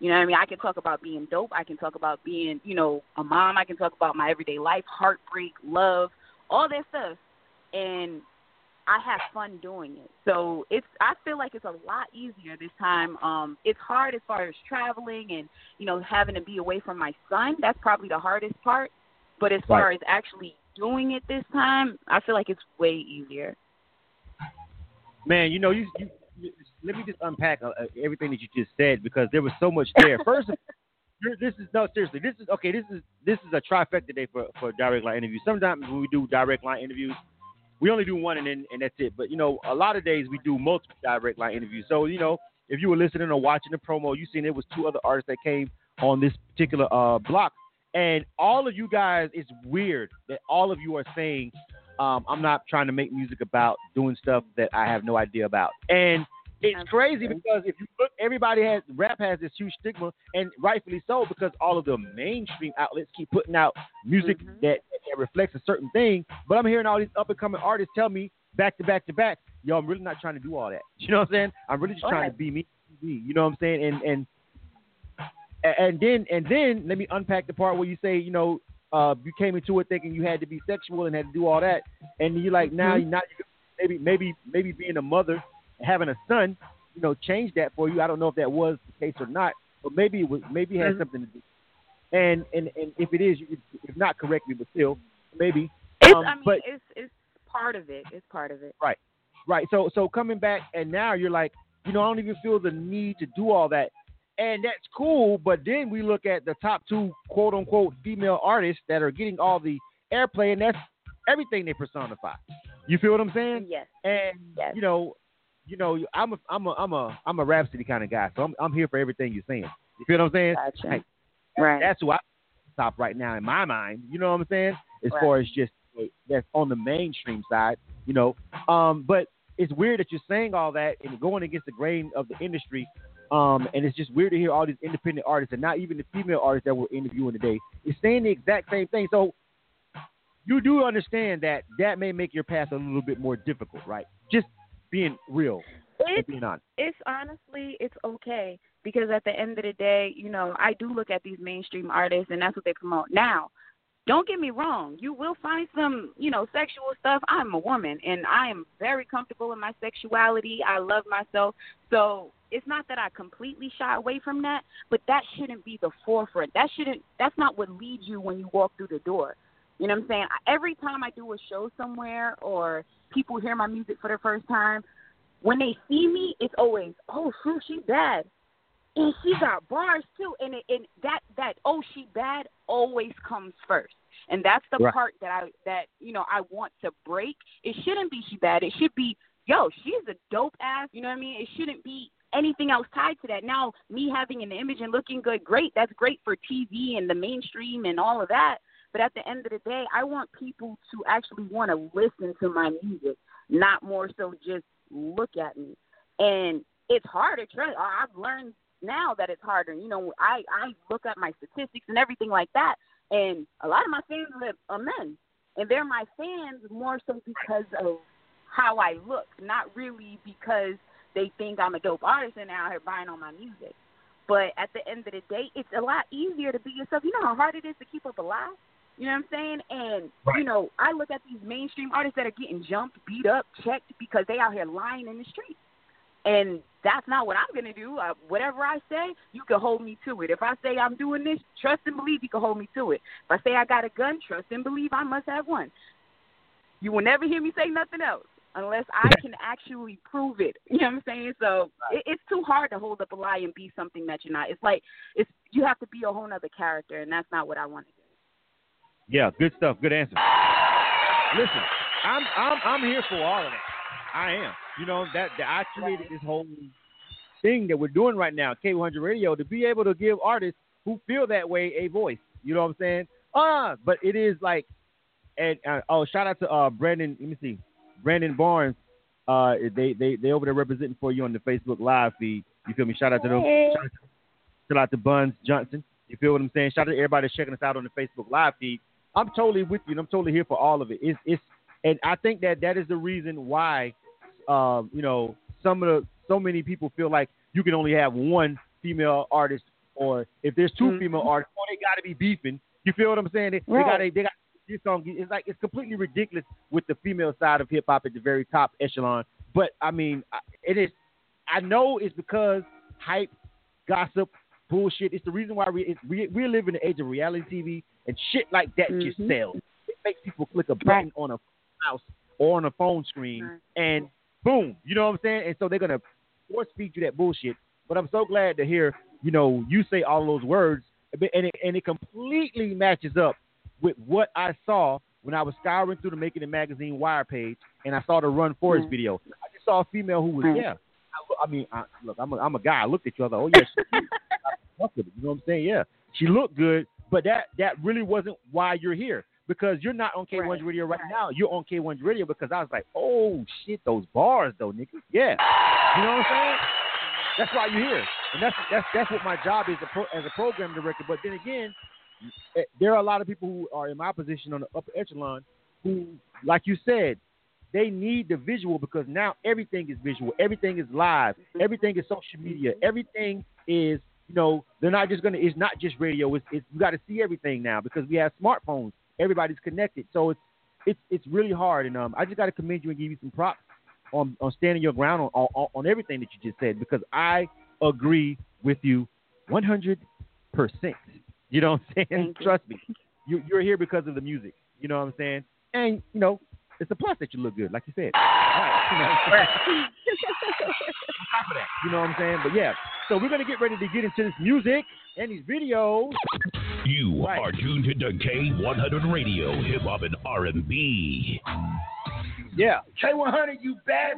You know what I mean? I can talk about being dope. I can talk about being, you know, a mom. I can talk about my everyday life, heartbreak, love, all that stuff. And I have fun doing it. So it's I feel like it's a lot easier this time. Um it's hard as far as traveling and, you know, having to be away from my son. That's probably the hardest part. But as far Right. as actually doing it this time, I feel like it's way easier. Man, you know, you, you, you let me just unpack uh, uh, everything that you just said because there was so much there. First, you're- this is no seriously. This is okay. This is this is a trifecta day for for direct line interviews. Sometimes when we do direct line interviews, we only do one and then and that's it. But you know, a lot of days we do multiple direct line interviews. So you know, if you were listening or watching the promo, you seen it was two other artists that came on this particular uh block, and all of you guys, it's weird that all of you are saying, um, I'm not trying to make music about doing stuff that I have no idea about, and it's crazy because if you look, everybody has rap has this huge stigma, and rightfully so because all of the mainstream outlets keep putting out music that, that reflects a certain thing. But I'm hearing all these up and coming artists tell me back to back to back, yo, I'm really not trying to do all that. You know what I'm saying? I'm really just trying to be me. You know what I'm saying? And and and then and then let me unpack the part where you say, you know, uh, you came into it thinking you had to be sexual and had to do all that, and you're like, now Mhm. now you maybe maybe maybe being a mother, having a son, you know, changed that for you. I don't know if that was the case or not, but maybe it was maybe it had Mhm. something to do. And and and if it is, if not correct me, but still maybe. It's Um, I mean but it's it's part of it. It's part of it. Right. Right. So so coming back and now you're like, you know, I don't even feel the need to do all that. And that's cool, but then we look at the top two quote unquote female artists that are getting all the airplay and that's everything they personify. You feel what I'm saying? Yes. And you know, you know, I'm a I'm a I'm a I'm a Rapsody kind of guy, so I'm I'm here for everything you're saying. You feel what I'm saying? Gotcha. Like, Right. That's who I top right now in my mind. You know what I'm saying? As Right. far as just that's on the mainstream side, you know. Um, but it's weird that you're saying all that and going against the grain of the industry. Um, and it's just weird to hear all these independent artists and not even the female artists that we're interviewing today is saying the exact same thing. So you do understand that that may make your path a little bit more difficult, right? Just being real It's being honest. it's honestly it's okay because at the end of the day, you know, I do look at these mainstream artists and that's what they promote. Now, don't get me wrong, you will find some, you know, sexual stuff. I'm a woman and I am very comfortable in my sexuality. I love myself. So it's not that I completely shy away from that, but that shouldn't be the forefront. That shouldn't that's not what leads you when you walk through the door. You know what I'm saying? Every time I do a show somewhere or people hear my music for the first time, when they see me, it's always, oh, shoot, she's bad, and she got bars too, and it, and that that oh, she bad always comes first, and that's the Right. part that I that you know I want to break. It shouldn't be she bad. It should be yo, she's a dope ass. You know what I mean? It shouldn't be anything else tied to that. Now, me having an image and looking good, great. That's great for TV and the mainstream and all of that. But at the end of the day, I want people to actually want to listen to my music, not more so just look at me. And it's harder. I've learned now that it's harder. You know, I I look at my statistics and everything like that, and a lot of my fans are, men, and they're my fans more so because of how I look, not really because they think I'm a dope artist and out here buying all my music. But at the end of the day, it's a lot easier to be yourself. You know how hard it is to keep up a lie? You know what I'm saying? And you know, I look at these mainstream artists that are getting jumped, beat up, checked because they out here lying in the street. And that's not what I'm gonna do. Uh, whatever I say, you can hold me to it. If I say I'm doing this, trust and believe you can hold me to it. If I say I got a gun, trust and believe I must have one. You will never hear me say nothing else unless I can actually prove it. You know what I'm saying? So it, it's too hard to hold up a lie and be something that you're not. It's like it's you have to be a whole other character, and that's not what I want to. Yeah, good stuff. Good answer. listen, I'm I'm I'm here for all of that. I am. You know that, that I created this whole thing that we're doing right now, K100 Radio, to be able to give artists who feel that way a voice. You know what I'm saying? Ah, but it is like, and uh, oh, shout out to uh Brandon. Let me see, Brandon Barnes. Uh, they they they over there representing for you on the Facebook Live feed. You feel me? Shout out to them. Hey. Shout out to, shout out to Buns Johnson. You feel what I'm saying? Shout out to everybody that's checking us out on the Facebook Live feed. I'm totally with you, and I'm totally here for all of it. It's it's, and I think that that is the reason why, um, you know, some of the so many people feel like you can only have one female artist, or if there's 2 female artists, oh, they got to be beefing. You feel what I'm saying? They, Right. they got they got this song. It's like it's completely ridiculous with the female side of hip hop at the very top echelon. But I mean, it is. I know it's because hype, gossip, bullshit. It's the reason why we we we live in the age of reality TV and shit like that mm-hmm. just sells. It makes people click a button on a mouse or on a phone screen and boom, you know what I'm saying? And so they're gonna force feed you that bullshit. But I'm so glad to hear you know you say all those words and it, and it completely matches up with what I saw when I was scouring through the Making It Magazine wire page and I saw the Run Forest mm. video. I just saw a female who was yeah. I, I mean, I, look, I'm a, I'm a guy. I looked at you. I was like, oh yeah, she's cute. I fuck with it. You know what I'm saying? Yeah, she looked good, but that that really wasn't why you're here because you're not on K1 Radio right now. You're on K1's Radio because I was like, oh shit, those bars though, nigga. Yeah, you know what I'm saying? That's why you're here, and that's that's that's what my job is a pro, as a program director. But then again, eh, there are a lot of people who are in my position on the upper echelon who, like you said, they need the visual because now everything is visual, everything is live, everything is social media, everything is you know they're not just gonna it's not just radio. It's, it's you got to see everything now because we have smartphones. Everybody's connected, so it's it's it's really hard. And um, I just got to commend you and give you some props on on standing your ground on, on on everything that you just said because I agree with you 100 percent. You know what I'm saying? Trust me, you, you're here because of the music. You know what I'm saying? And you know, it's a plus that you look good, like you said. Right, you know what I'm saying? On top of that, you know what I'm saying? But yeah, so we're gonna get ready to get into this music and these videos. You are tuned to K100 Radio, Hip Hop and R&B. Yeah. K100, you bad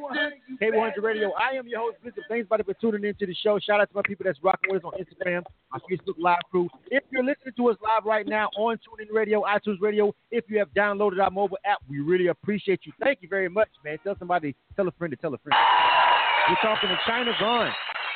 K100 Radio. I am your host, Bishop. Thanks, buddy, for tuning into the show. Shout out to my people that's rocking with us on Instagram, my Facebook Live crew. If you're listening to us live right now on TuneIn Radio, iTunes Radio, if you have downloaded our mobile app, we really appreciate you. Thank you very much, man. Tell somebody, tell a friend to tell a friend. We're talking to Chyna Vonne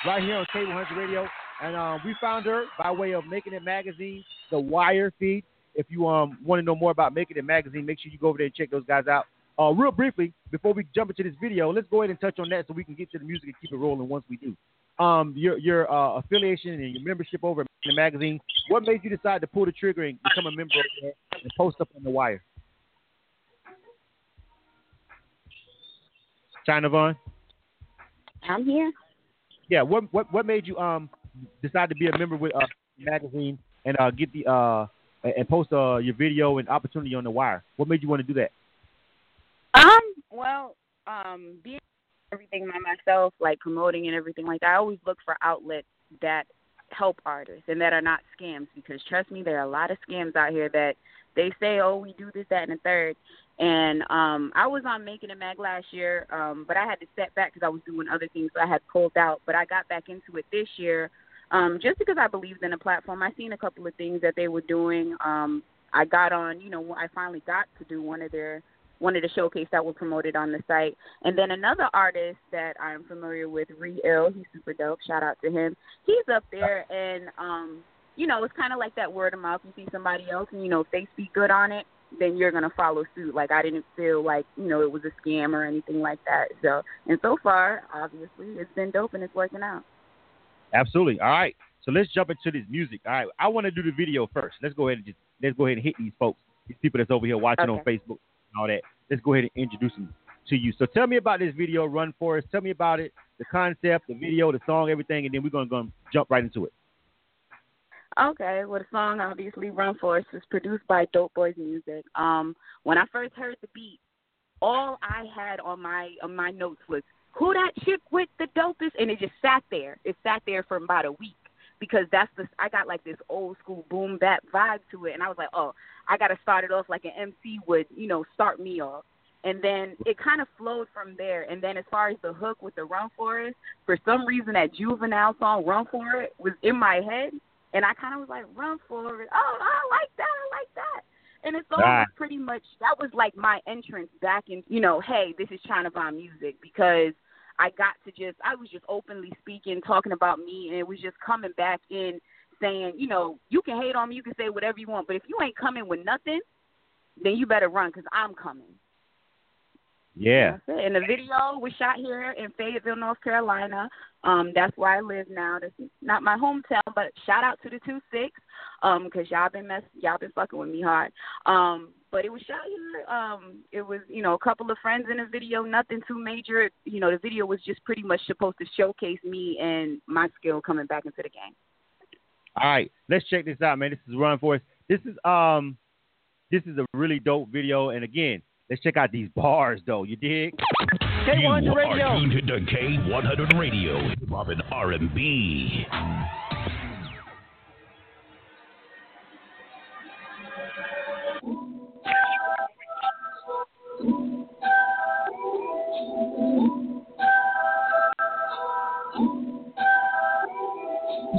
right here on K100 Radio. And um, we found her by way of Making It Magazine, the Wire feed. If you um, want to know more about Making It Magazine, make sure you go over there and check those guys out. Uh, real briefly, before we jump into this video, let's go ahead and touch on that so we can get to the music and keep it rolling once we do. Um, your your uh, affiliation and your membership over at It Magazine, what made you decide to pull the trigger and become a member and post up on the Wire? Chyna Vonne? I'm here. yeah, what what what made you um decide to be a member with uh magazine and uh get the uh and and post uh your video and opportunity on the wire? What made you want to do that? Um, well, um, being everything by myself, like promoting and everything like that, I always look for outlets that help artists and that are not scams because trust me, there are a lot of scams out here that they say, oh, we do this, that, and the third. And um, I was on Making It Mag last year, um, but I had to step back because I was doing other things, so I had pulled out. But I got back into it this year um, just because I believed in the platform. I seen a couple of things that they were doing. Um, I got on, you know, I finally got to do one of their one of the showcase that were promoted on the site. And then another artist that I'm familiar with, Re Ill, he's super dope. Shout out to him. He's up there, and um, you know, it's kind of like that word of mouth. You see somebody else, and you know, if they speak good on it, then you're gonna follow suit. Like I didn't feel like you know it was a scam or anything like that. So, and so far, obviously, it's been dope and it's working out. Absolutely. All right. So let's jump into this music. All right. I want to do the video first. Let's go ahead and just let's go ahead and hit these folks, these people that's over here watching on Facebook all that. Let's go ahead and introduce them to you. So tell me about this video, Run Forest. Tell me about it, the concept, the video, the song, everything, and then we're gonna, gonna jump right into it. Okay, well, the song obviously "Run Forest" was produced by Dope Boys Music. Um, when I first heard the beat, all I had on my on my notes was "Who that chick with the dopest," and it just sat there. It sat there for about a week because that's the I got like this old school boom bap vibe to it, and I was like, oh, I got to start it off like an MC would, you know, start me off. And then it kind of flowed from there. And then as far as the hook with the Run For It, for some reason that juvenile song Run For It was in my head, and I kind of was like, Run For It. Oh, I like that. I like that. And it's almost Right. pretty much that was like my entrance back in, you know, hey, this is China Bomb music because I got to just I was just openly speaking, talking about me, and it was just coming back in saying, you know, you can hate on me, you can say whatever you want, but if you ain't coming with nothing, then you better run because I'm coming. Yeah. And the video was shot here in Fayetteville, North Carolina. Um, that's where I live now. That's not my hometown, but shout out to the two six, um, because y'all been mess y'all been fucking with me hard. Um, but it was shot here. Um, it was you know a couple of friends in the video, nothing too major. You know the video was just pretty much supposed to showcase me and my skill coming back into the game. All right, let's check this out, man. This is Run For It. This is um, this is a really dope video, and again, let's check out these bars, though. You dig? You K100 are Radio. tuned to K100 Radio, hip hop and R&B.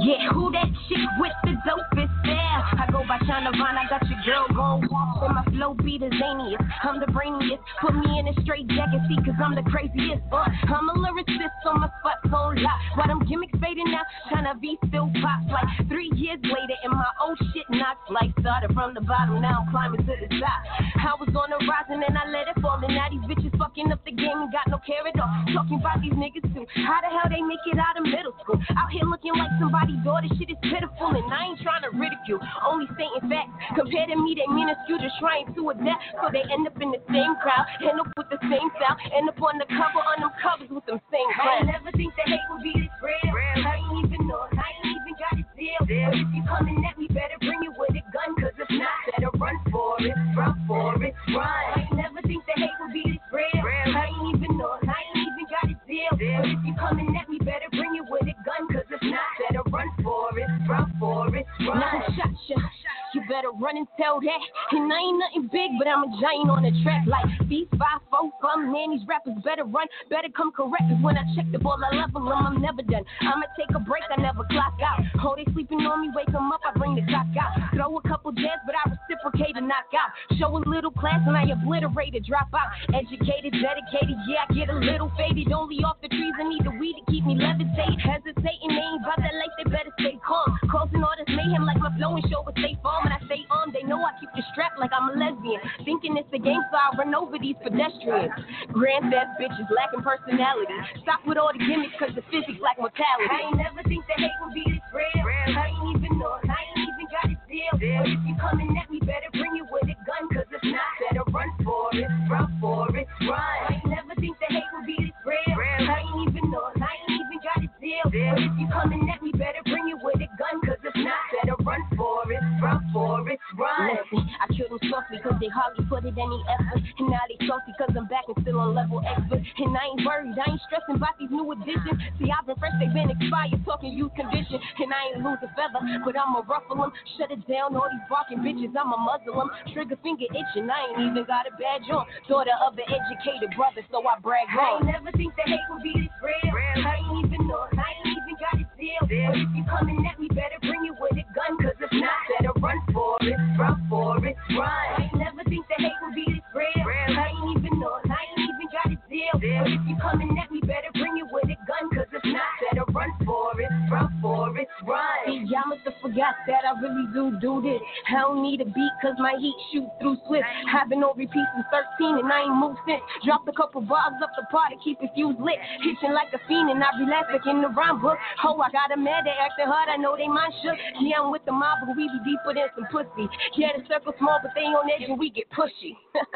Yeah, who that chick with the dopest stare? By China Vine, I got your girl gon' walk and my flow be the zaniest. I'm the brainiest, put me in a straight jacket, see, cause I'm the craziest. Uh, I'm a lyricist, so my spot's on lock. Why them gimmicks fading out, Chyna V still pops like three years later, and my old shit knocks like started from the bottom, now I'm climbing to the top. I was on the rise and then I let it fall, and now these bitches fucking up the game and got no care at all. Talking about these niggas too. How the hell they make it out of middle school? Out here looking like somebody's daughter, shit is pitiful, and I ain't trying to ridicule, only stating facts. Compared to me, they minuscule, just trying to adapt, so they end up in the same crowd, end up with the same style, end up on the cover on them covers with them same I never think the hate would be this real. I ain't even know, I ain't even got a deal. But if you coming at me, better bring it with a gun, cause if not, better run for it, run for it, run. I ain't never think the hate would be this real. I ain't even know, I ain't even got a deal. But if you coming at me, better bring it with a gun, cause if not, better run for it, run for it, run. Now shot ya. You better run and tell that. And I ain't nothing big, but I'm a giant on the track. Like these five, four, fun, man, these rappers better run, better come correct. Cause when I check the ball, I level them, I'm never done. I'ma take a break, I never clock out. Oh, they sleeping on me, wake them up, I bring the clock out. Throw a couple jabs, but I reciprocate and knock out. Show a little class and I obliterate it, drop out. Educated, dedicated, yeah, I get a little faded. Only off the trees, I need the weed to keep me levitate. Hesitating, they ain't about that life, they better stay calm. Causing all this mayhem like my flow and show with State Farm. I stay armed, they know I keep the strap like I'm a lesbian. Thinking it's a game, so I run over these pedestrians. Grand theft bitches lacking personality. Stop with all the gimmicks, cause the physics lack mortality. I ain't never think the hate would be this real. I ain't even know, I ain't even got a deal. But if you coming at me, better bring it with a gun, cause if not, better run for it, run for it, run. I ain't never think the hate would be this real. I ain't even know, I ain't even got a deal. But if you coming at me, better bring it with a gun, cause if not, better run for it, run for it, run. Listen, I killed them softly cause they hardly put it any effort. And now they salty cause I'm back and still on level expert. And I ain't worried, I ain't stressing about these new additions. See, I've been fresh, they've been expired, talking youth condition. And I ain't lose a feather, but I'ma ruffle them. Shut it down, all these barking bitches, I'ma muzzle them. Trigger finger itching, I ain't even got a badge on. Daughter of an educated brother, so I brag I on. ain't never think the hate would be this real. I ain't even know, I ain't even got a deal. But if you coming at me, better bring it with a gun, cause if not, better run for it, run for it, run. I ain't never think the hate would be this real. I ain't even know, I ain't even got a deal. But if you coming at me, better bring it with a gun, cause if not, better run for it, run for it, run. See, y'all must have forgot that I really do do this. I don't need a beat cause my heat shoot through swift. I've been on repeat since 13 and I ain't moved since. Dropped a couple bars up the to keep the fuse lit. Hitching like a fiend and I relax like in the rhyme book. Oh, I got 'em mad, they acting hard, I know they mind shook. Yeah, I'm with the mob, but we be deeper than some pussy. Yeah, the circle small, but they on edge and we get pushy.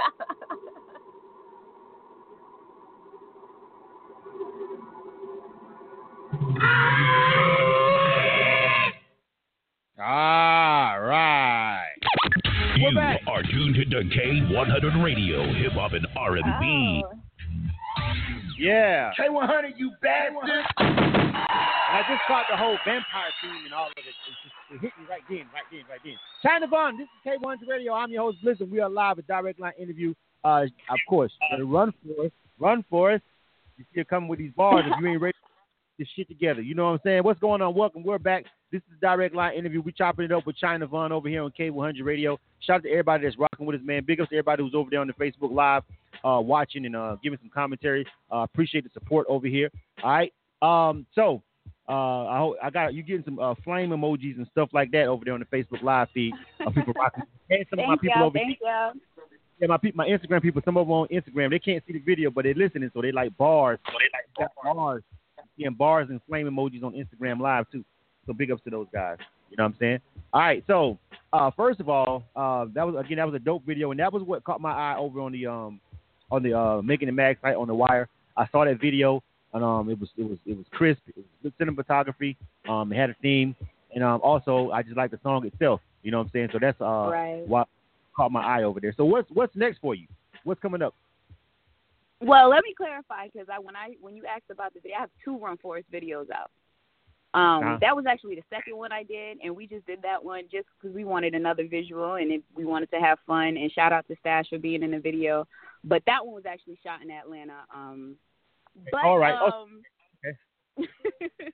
All right. You are tuned to K100 Radio, hip hop and R&B. Yeah. K100, you bastard. And I just caught the whole vampire theme and all of it. It's just it hit me right then, right then, right then. Chyna Vonne, this is K100 Radio. I'm your host, Blizzard. We are live, a direct line interview. Uh, of course, run for us, run for us. You see it coming with these bars if you ain't ready to this shit together. You know what I'm saying? What's going on? Welcome. We're back. This is direct line interview. We chopping it up with Chyna Vonne over here on K100 Radio. Shout out to everybody that's rocking with us, man. Big ups to everybody who's over there on the Facebook Live, uh, watching and uh, giving some commentary. Uh, appreciate the support over here. All right. Um, so uh, I hope, I got you getting some uh, flame emojis and stuff like that over there on the Facebook Live feed. Uh, people rocking. And some of my Thank people y'all. over Thank here. y'all. Yeah, my people, my Instagram people, some of them on Instagram, they can't see the video, but they're listening, so they like bars. So they like bars. Seeing bars and flame emojis on Instagram Live too. So big ups to those guys. You know what I'm saying? All right. So uh, first of all, uh, that was again that was a dope video, and that was what caught my eye over on the um on the uh, Making It Mag site on the wire. I saw that video, and um it was it was it was crisp. It was good cinematography. Um, it had a theme, and um also I just like the song itself. You know what I'm saying? So that's uh Right. what caught my eye over there. So what's what's next for you? What's coming up? Well, let me clarify because I when I when you asked about the video, I have two Run Forest videos out. Um, Uh-huh. that was actually the second one I did, and we just did that one just because we wanted another visual and it, we wanted to have fun. And shout out to Stash for being in the video. But that one was actually shot in Atlanta. Um, but All right. Um, okay.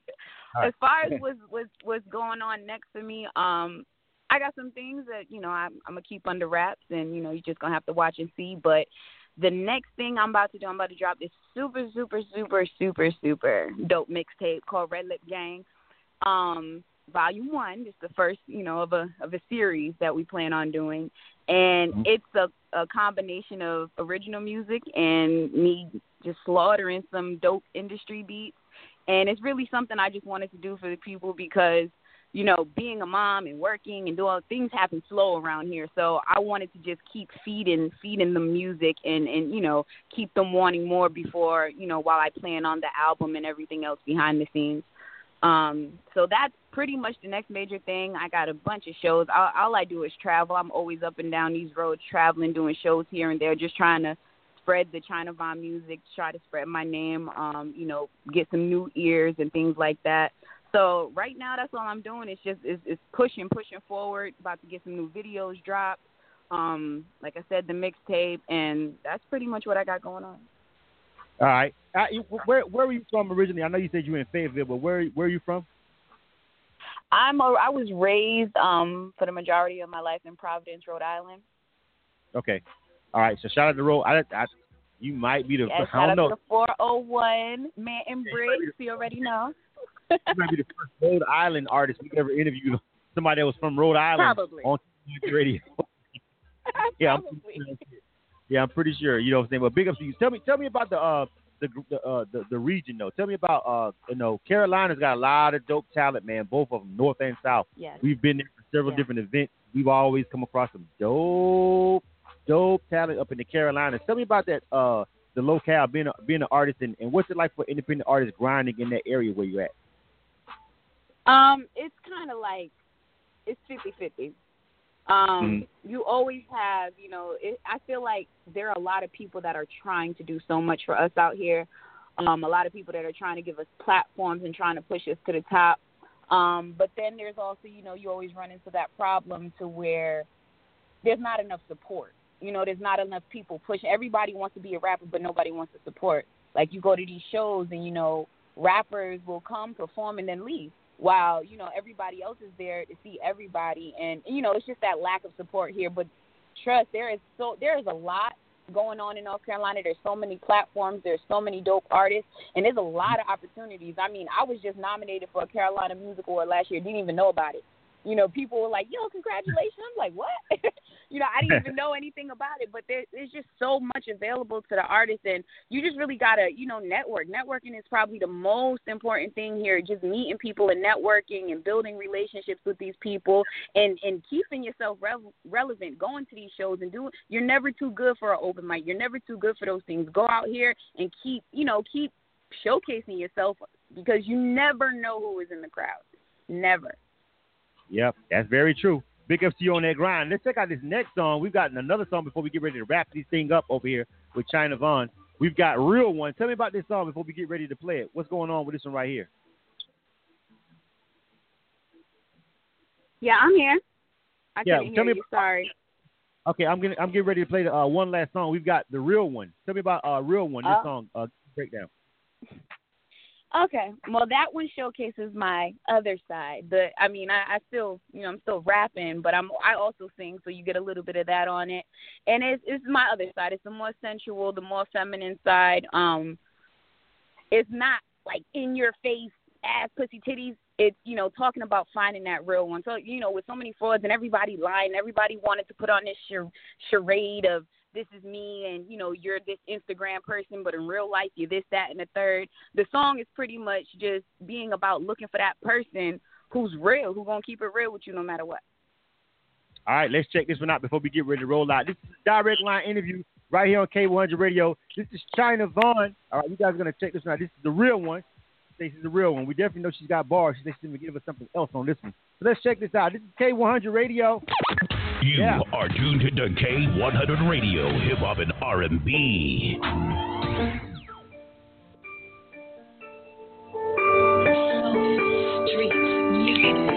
As far as what's what's what's going on next for me, um, I got some things that you know I'm, I'm gonna keep under wraps, and you know you're just gonna have to watch and see. But the next thing I'm about to do, I'm about to drop this super, super, super, super, super dope mixtape called Red Lip Gang, um, Volume One. It's the first, you know, of a of a series that we plan on doing, and mm-hmm. it's a a combination of original music and me just slaughtering some dope industry beats. And it's really something I just wanted to do for the people because you know being a mom and working and doing things happen slow around here. So I wanted to just keep feeding feeding them music and and you know keep them wanting more before you know while I plan on the album and everything else behind the scenes um so that's pretty much the next major thing I got a bunch of shows all, all I do is travel I'm always up and down these roads traveling doing shows here and there just trying to spread the Chyna Vonne music, try to spread my name, um, you know, get some new ears and things like that. So right now, that's all I'm doing. It's just it's, it's pushing, pushing forward. About to get some new videos dropped. Um, like I said, the mixtape, and that's pretty much what I got going on. All right. Uh, where where were you from originally? I know you said you were in Fayetteville, but where where are you from? I'm a, I was raised um for the majority of my life in Providence, Rhode Island. Okay. All right. So shout out to Roll. I, I, you might be the Yeah, I shout out don't know. the 401 Manton Briggs. You already know. you might be the first Rhode Island artist we ever interviewed. Somebody that was from Rhode Island Probably. on radio. yeah, I'm pretty sure. Yeah, I'm pretty sure. You know what I'm saying? But big up to you. Tell me, tell me about the uh the the uh the, the region though. Tell me about uh you know Carolina's got a lot of dope talent, man. Both of them, North and South. Yes. We've been there for several different events. We've always come across some dope, dope talent up in the Carolinas. Tell me about that uh the locale being a, being an artist and, and what's it like for independent artists grinding in that area where you're at. Um, it's kind of like it's fifty fifty. Um, Mhm. you always have, you know, it, I feel like there are a lot of people that are trying to do so much for us out here. Um, a lot of people that are trying to give us platforms and trying to push us to the top. Um, but then there's also, you know, you always run into that problem to where there's not enough support. You know, there's not enough people pushing. Everybody wants to be a rapper, but nobody wants to support. Like you go to these shows and you know, rappers will come perform and then leave. While you know everybody else is there to see everybody, and you know it's just that lack of support here. But trust, there is so there is a lot going on in North Carolina. There's so many platforms. There's so many dope artists, and there's a lot of opportunities. I mean, I was just nominated for a Carolina Music Award last year. Didn't even know about it. You know, people were like, "Yo, congratulations!" I'm like, "What?" you know, I didn't even know anything about it. But there, there's just so much available to the artist, and you just really gotta, you know, network. Networking is probably the most important thing here. Just meeting people and networking and building relationships with these people, and and keeping yourself rev- relevant. Going to these shows and doing. You're never too good for an open mic. You're never too good for those things. Go out here and keep, you know, keep showcasing yourself because you never know who is in the crowd. Never. Yep, that's very true. Big up to you on that grind. Let's check out this next song. We've got another song before we get ready to wrap this thing up over here with Chyna Vonne. We've got real one. Tell me about this song before we get ready to play it. What's going on with this one right here? Yeah, I'm here. I yeah, tell me. About, sorry. Okay, I'm gonna I'm getting ready to play the uh, one last song. We've got the real one. Tell me about uh real one. This oh. song uh, breakdown. Okay. Well, that one showcases my other side. The I mean, I, I still, you know, I'm still rapping, but I'm I also sing, so you get a little bit of that on it. And it's it's my other side. It's the more sensual, the more feminine side. Um it's not like in your face ass pussy titties. It's you know talking about finding that real one. So you know with so many frauds and everybody lying, everybody wanted to put on this char- charade of this is me and you know you're this Instagram person, but in real life you're this, that, and the third. The song is pretty much just being about looking for that person who's real, who's gonna keep it real with you no matter what. All right, let's check this one out before we get ready to roll out. This is a direct line interview right here on K100 Radio. This is Chyna Vonne. All right, you guys are gonna check this one out. This is the real one. This is the real one. We definitely know she's got bars. She's gonna give us something else on this one. So let's check this out. This is K100 Radio. You yeah. are tuned to K100 Radio, Hip Hop and R&B. Street music.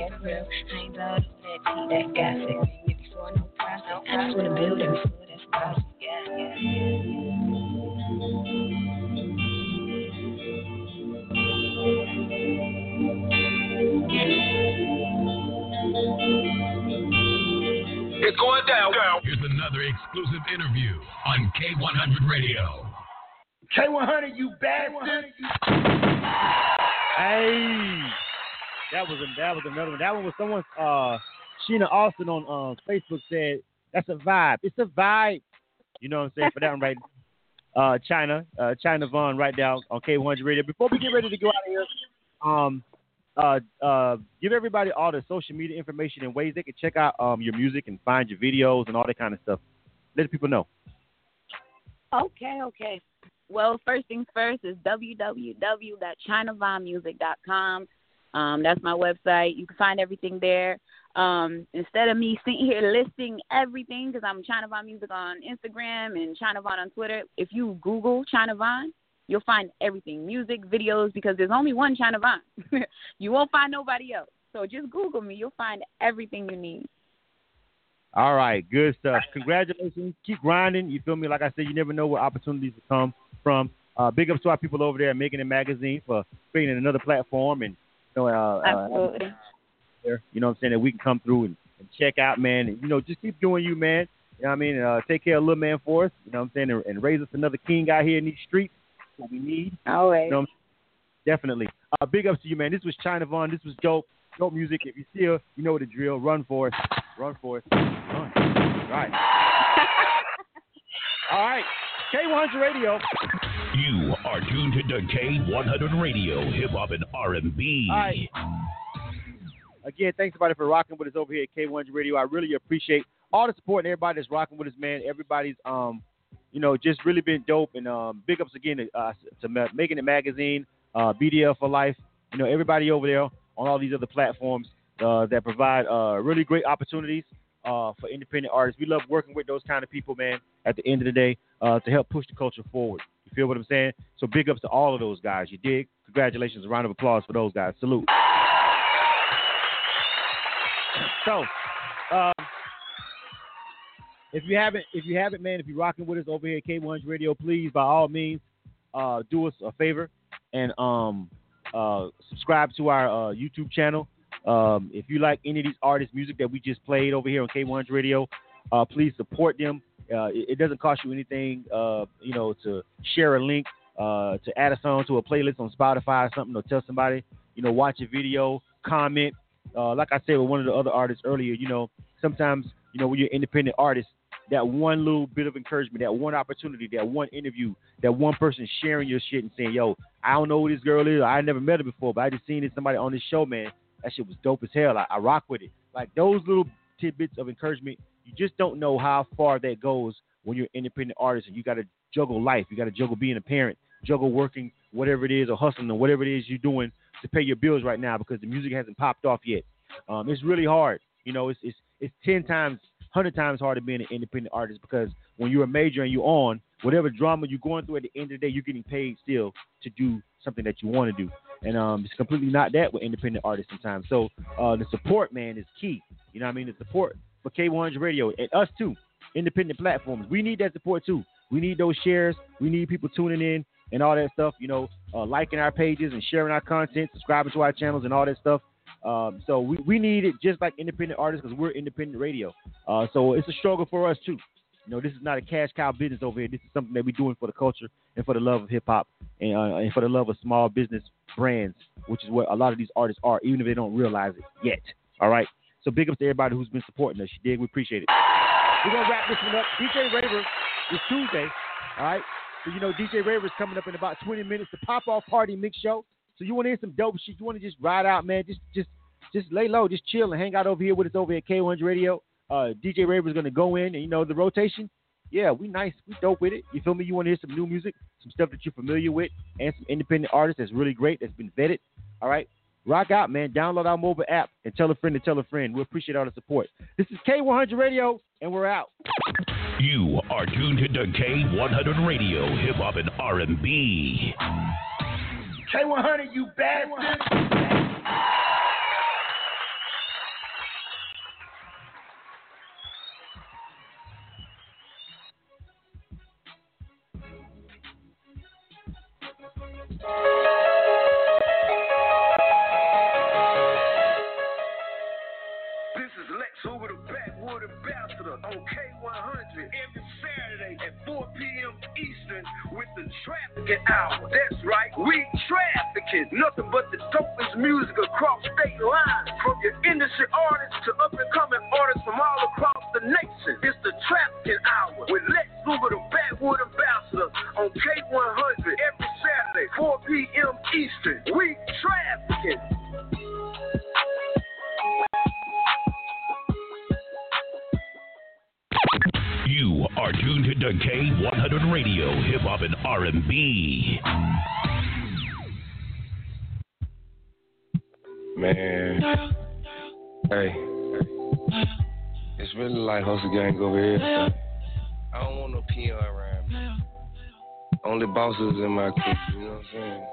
get real. I ain't about that. Me before no problem. I just wanna build it before that's possible. Yeah, yeah. It's going down, girl. Here's another exclusive interview on K100 Radio. K100, you bad one. Hey that was a, that was another one. That one was someone. Uh, Sheena Austin on uh, Facebook said that's a vibe. It's a vibe. You know what I'm saying for that one right. Uh, Chyna, uh, Chyna Vonne, right now on K100 Radio. Before we get ready to go out here, um, uh, uh, give everybody all the social media information and ways they can check out um your music and find your videos and all that kind of stuff. Let people know. Okay, okay. Well, first things first is www.chinavonmusic.com. Um, that's my website. You can find everything there. Um, instead of me sitting here listing everything, because I'm Chyna Vonne Music on Instagram and Chyna Vonne on Twitter, if you Google Chyna Vonne, you'll find everything music, videos, because there's only one Chyna Vonne. you won't find nobody else. So just Google me. You'll find everything you need. All right, good stuff. Congratulations. Keep grinding. You feel me? Like I said, you never know where opportunities will come from. Uh, big ups to our people over there at Making It Magazine for creating another platform and you know, uh, Absolutely. Uh, there, you know what I'm saying, that we can come through and, and check out, man. And, you know, just keep doing you, man. You know what I mean? Uh, take care of little man for us, you know what I'm saying, and, and raise us another king out here in these streets. That's what we need. All right. You know what I'm Definitely. Uh, big ups to you, man. This was Chyna Vonne. This was dope. Dope music. If you see her, you know the drill. Run for it. Run for it. Run. All right. All right. K100 Radio. You are tuned to K100 Radio, Hip Hop and R&B. Right. Again, thanks everybody for rocking with us over here at K100 Radio. I really appreciate all the support and everybody that's rocking with us, man. Everybody's um, you know, just really been dope. And um, big ups again to, uh, to Ma- Making It Magazine, uh, BDL for Life. You know, everybody over there on all these other platforms uh, that provide uh, really great opportunities uh, for independent artists. We love working with those kind of people, man. At the end of the day, uh, to help push the culture forward. You feel what I'm saying? So big ups to all of those guys. You dig? Congratulations. A round of applause for those guys. Salute. So, um, if you haven't, if you haven't, man, if you're rocking with us over here at K100 Radio, please, by all means, uh, do us a favor and um, uh, subscribe to our uh, YouTube channel. Um, if you like any of these artists' music that we just played over here on K1's Radio, uh, please support them. Uh, it, it doesn't cost you anything, uh, you know, to share a link, uh, to add a song to a playlist on Spotify or something, or tell somebody, you know, watch a video, comment. Uh, like I said with one of the other artists earlier, you know, sometimes, you know, when you're an independent artist, that one little bit of encouragement, that one opportunity, that one interview, that one person sharing your shit and saying, "Yo, I don't know who this girl is. I never met her before, but I just seen it somebody on this show, man. That shit was dope as hell. I, I rock with it." Like those little tidbits of encouragement, you just don't know how far that goes when you're an independent artist and you got to juggle life. You got to juggle being a parent, juggle working, whatever it is, or hustling, or whatever it is you're doing to pay your bills right now because the music hasn't popped off yet. Um, it's really hard. You know, it's it's it's ten times, hundred times harder being an independent artist because when you're a major and you're on whatever drama you're going through, at the end of the day, you're getting paid still to do something that you want to do. And um, it's completely not that with independent artists sometimes. So uh, the support, man, is key. You know what I mean? The support for K100 Radio and us too, independent platforms. We need that support too. We need those shares. We need people tuning in and all that stuff. You know, uh, liking our pages and sharing our content, subscribing to our channels and all that stuff. Um, so we, we need it just like independent artists because we're independent radio. Uh, so it's a struggle for us too. You know, this is not a cash cow business over here. This is something that we're doing for the culture and for the love of hip hop and, uh, and for the love of small business brands, which is what a lot of these artists are, even if they don't realize it yet. All right. So big ups to everybody who's been supporting us. You dig? We appreciate it. We're gonna wrap this one up. DJ Raver is Tuesday. All right. So you know DJ Raver is coming up in about 20 minutes. The pop off party mix show. So you want to hear some dope shit? You want to just ride out, man? Just just just lay low, just chill and hang out over here with us over at K100 Radio. Uh, DJ Raver is gonna go in and you know the rotation. Yeah, we nice, we dope with it. You feel me? You want to hear some new music, some stuff that you're familiar with, and some independent artists that's really great, that's been vetted. All right. Rock out, man. Download our mobile app and tell a friend to tell a friend. We appreciate all the support. This is K100 Radio, and we're out. You are tuned to K100 Radio, Hip Hop and R&B. K100, you bastard. On K100 K100 every Saturday at 4 p.m. Eastern with the Trafficking Hour. That's right, we trafficking. Nothing but the dopest music across state lines. From your industry artists to up and coming artists from all across the nation. It's the Trafficking Hour with Lex Luger, the Backwood Ambassador on K100 every Saturday, 4 p.m. Eastern. We trafficking. You are tuned to K100 Radio, Hip Hop and R&B. Man. Hey. It's really like hustle gang over here. I don't want no peon around me. Only bosses in my crew, you know what I'm saying?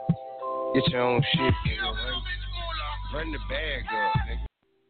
Get your own shit, nigga. Run, run the bag up, nigga.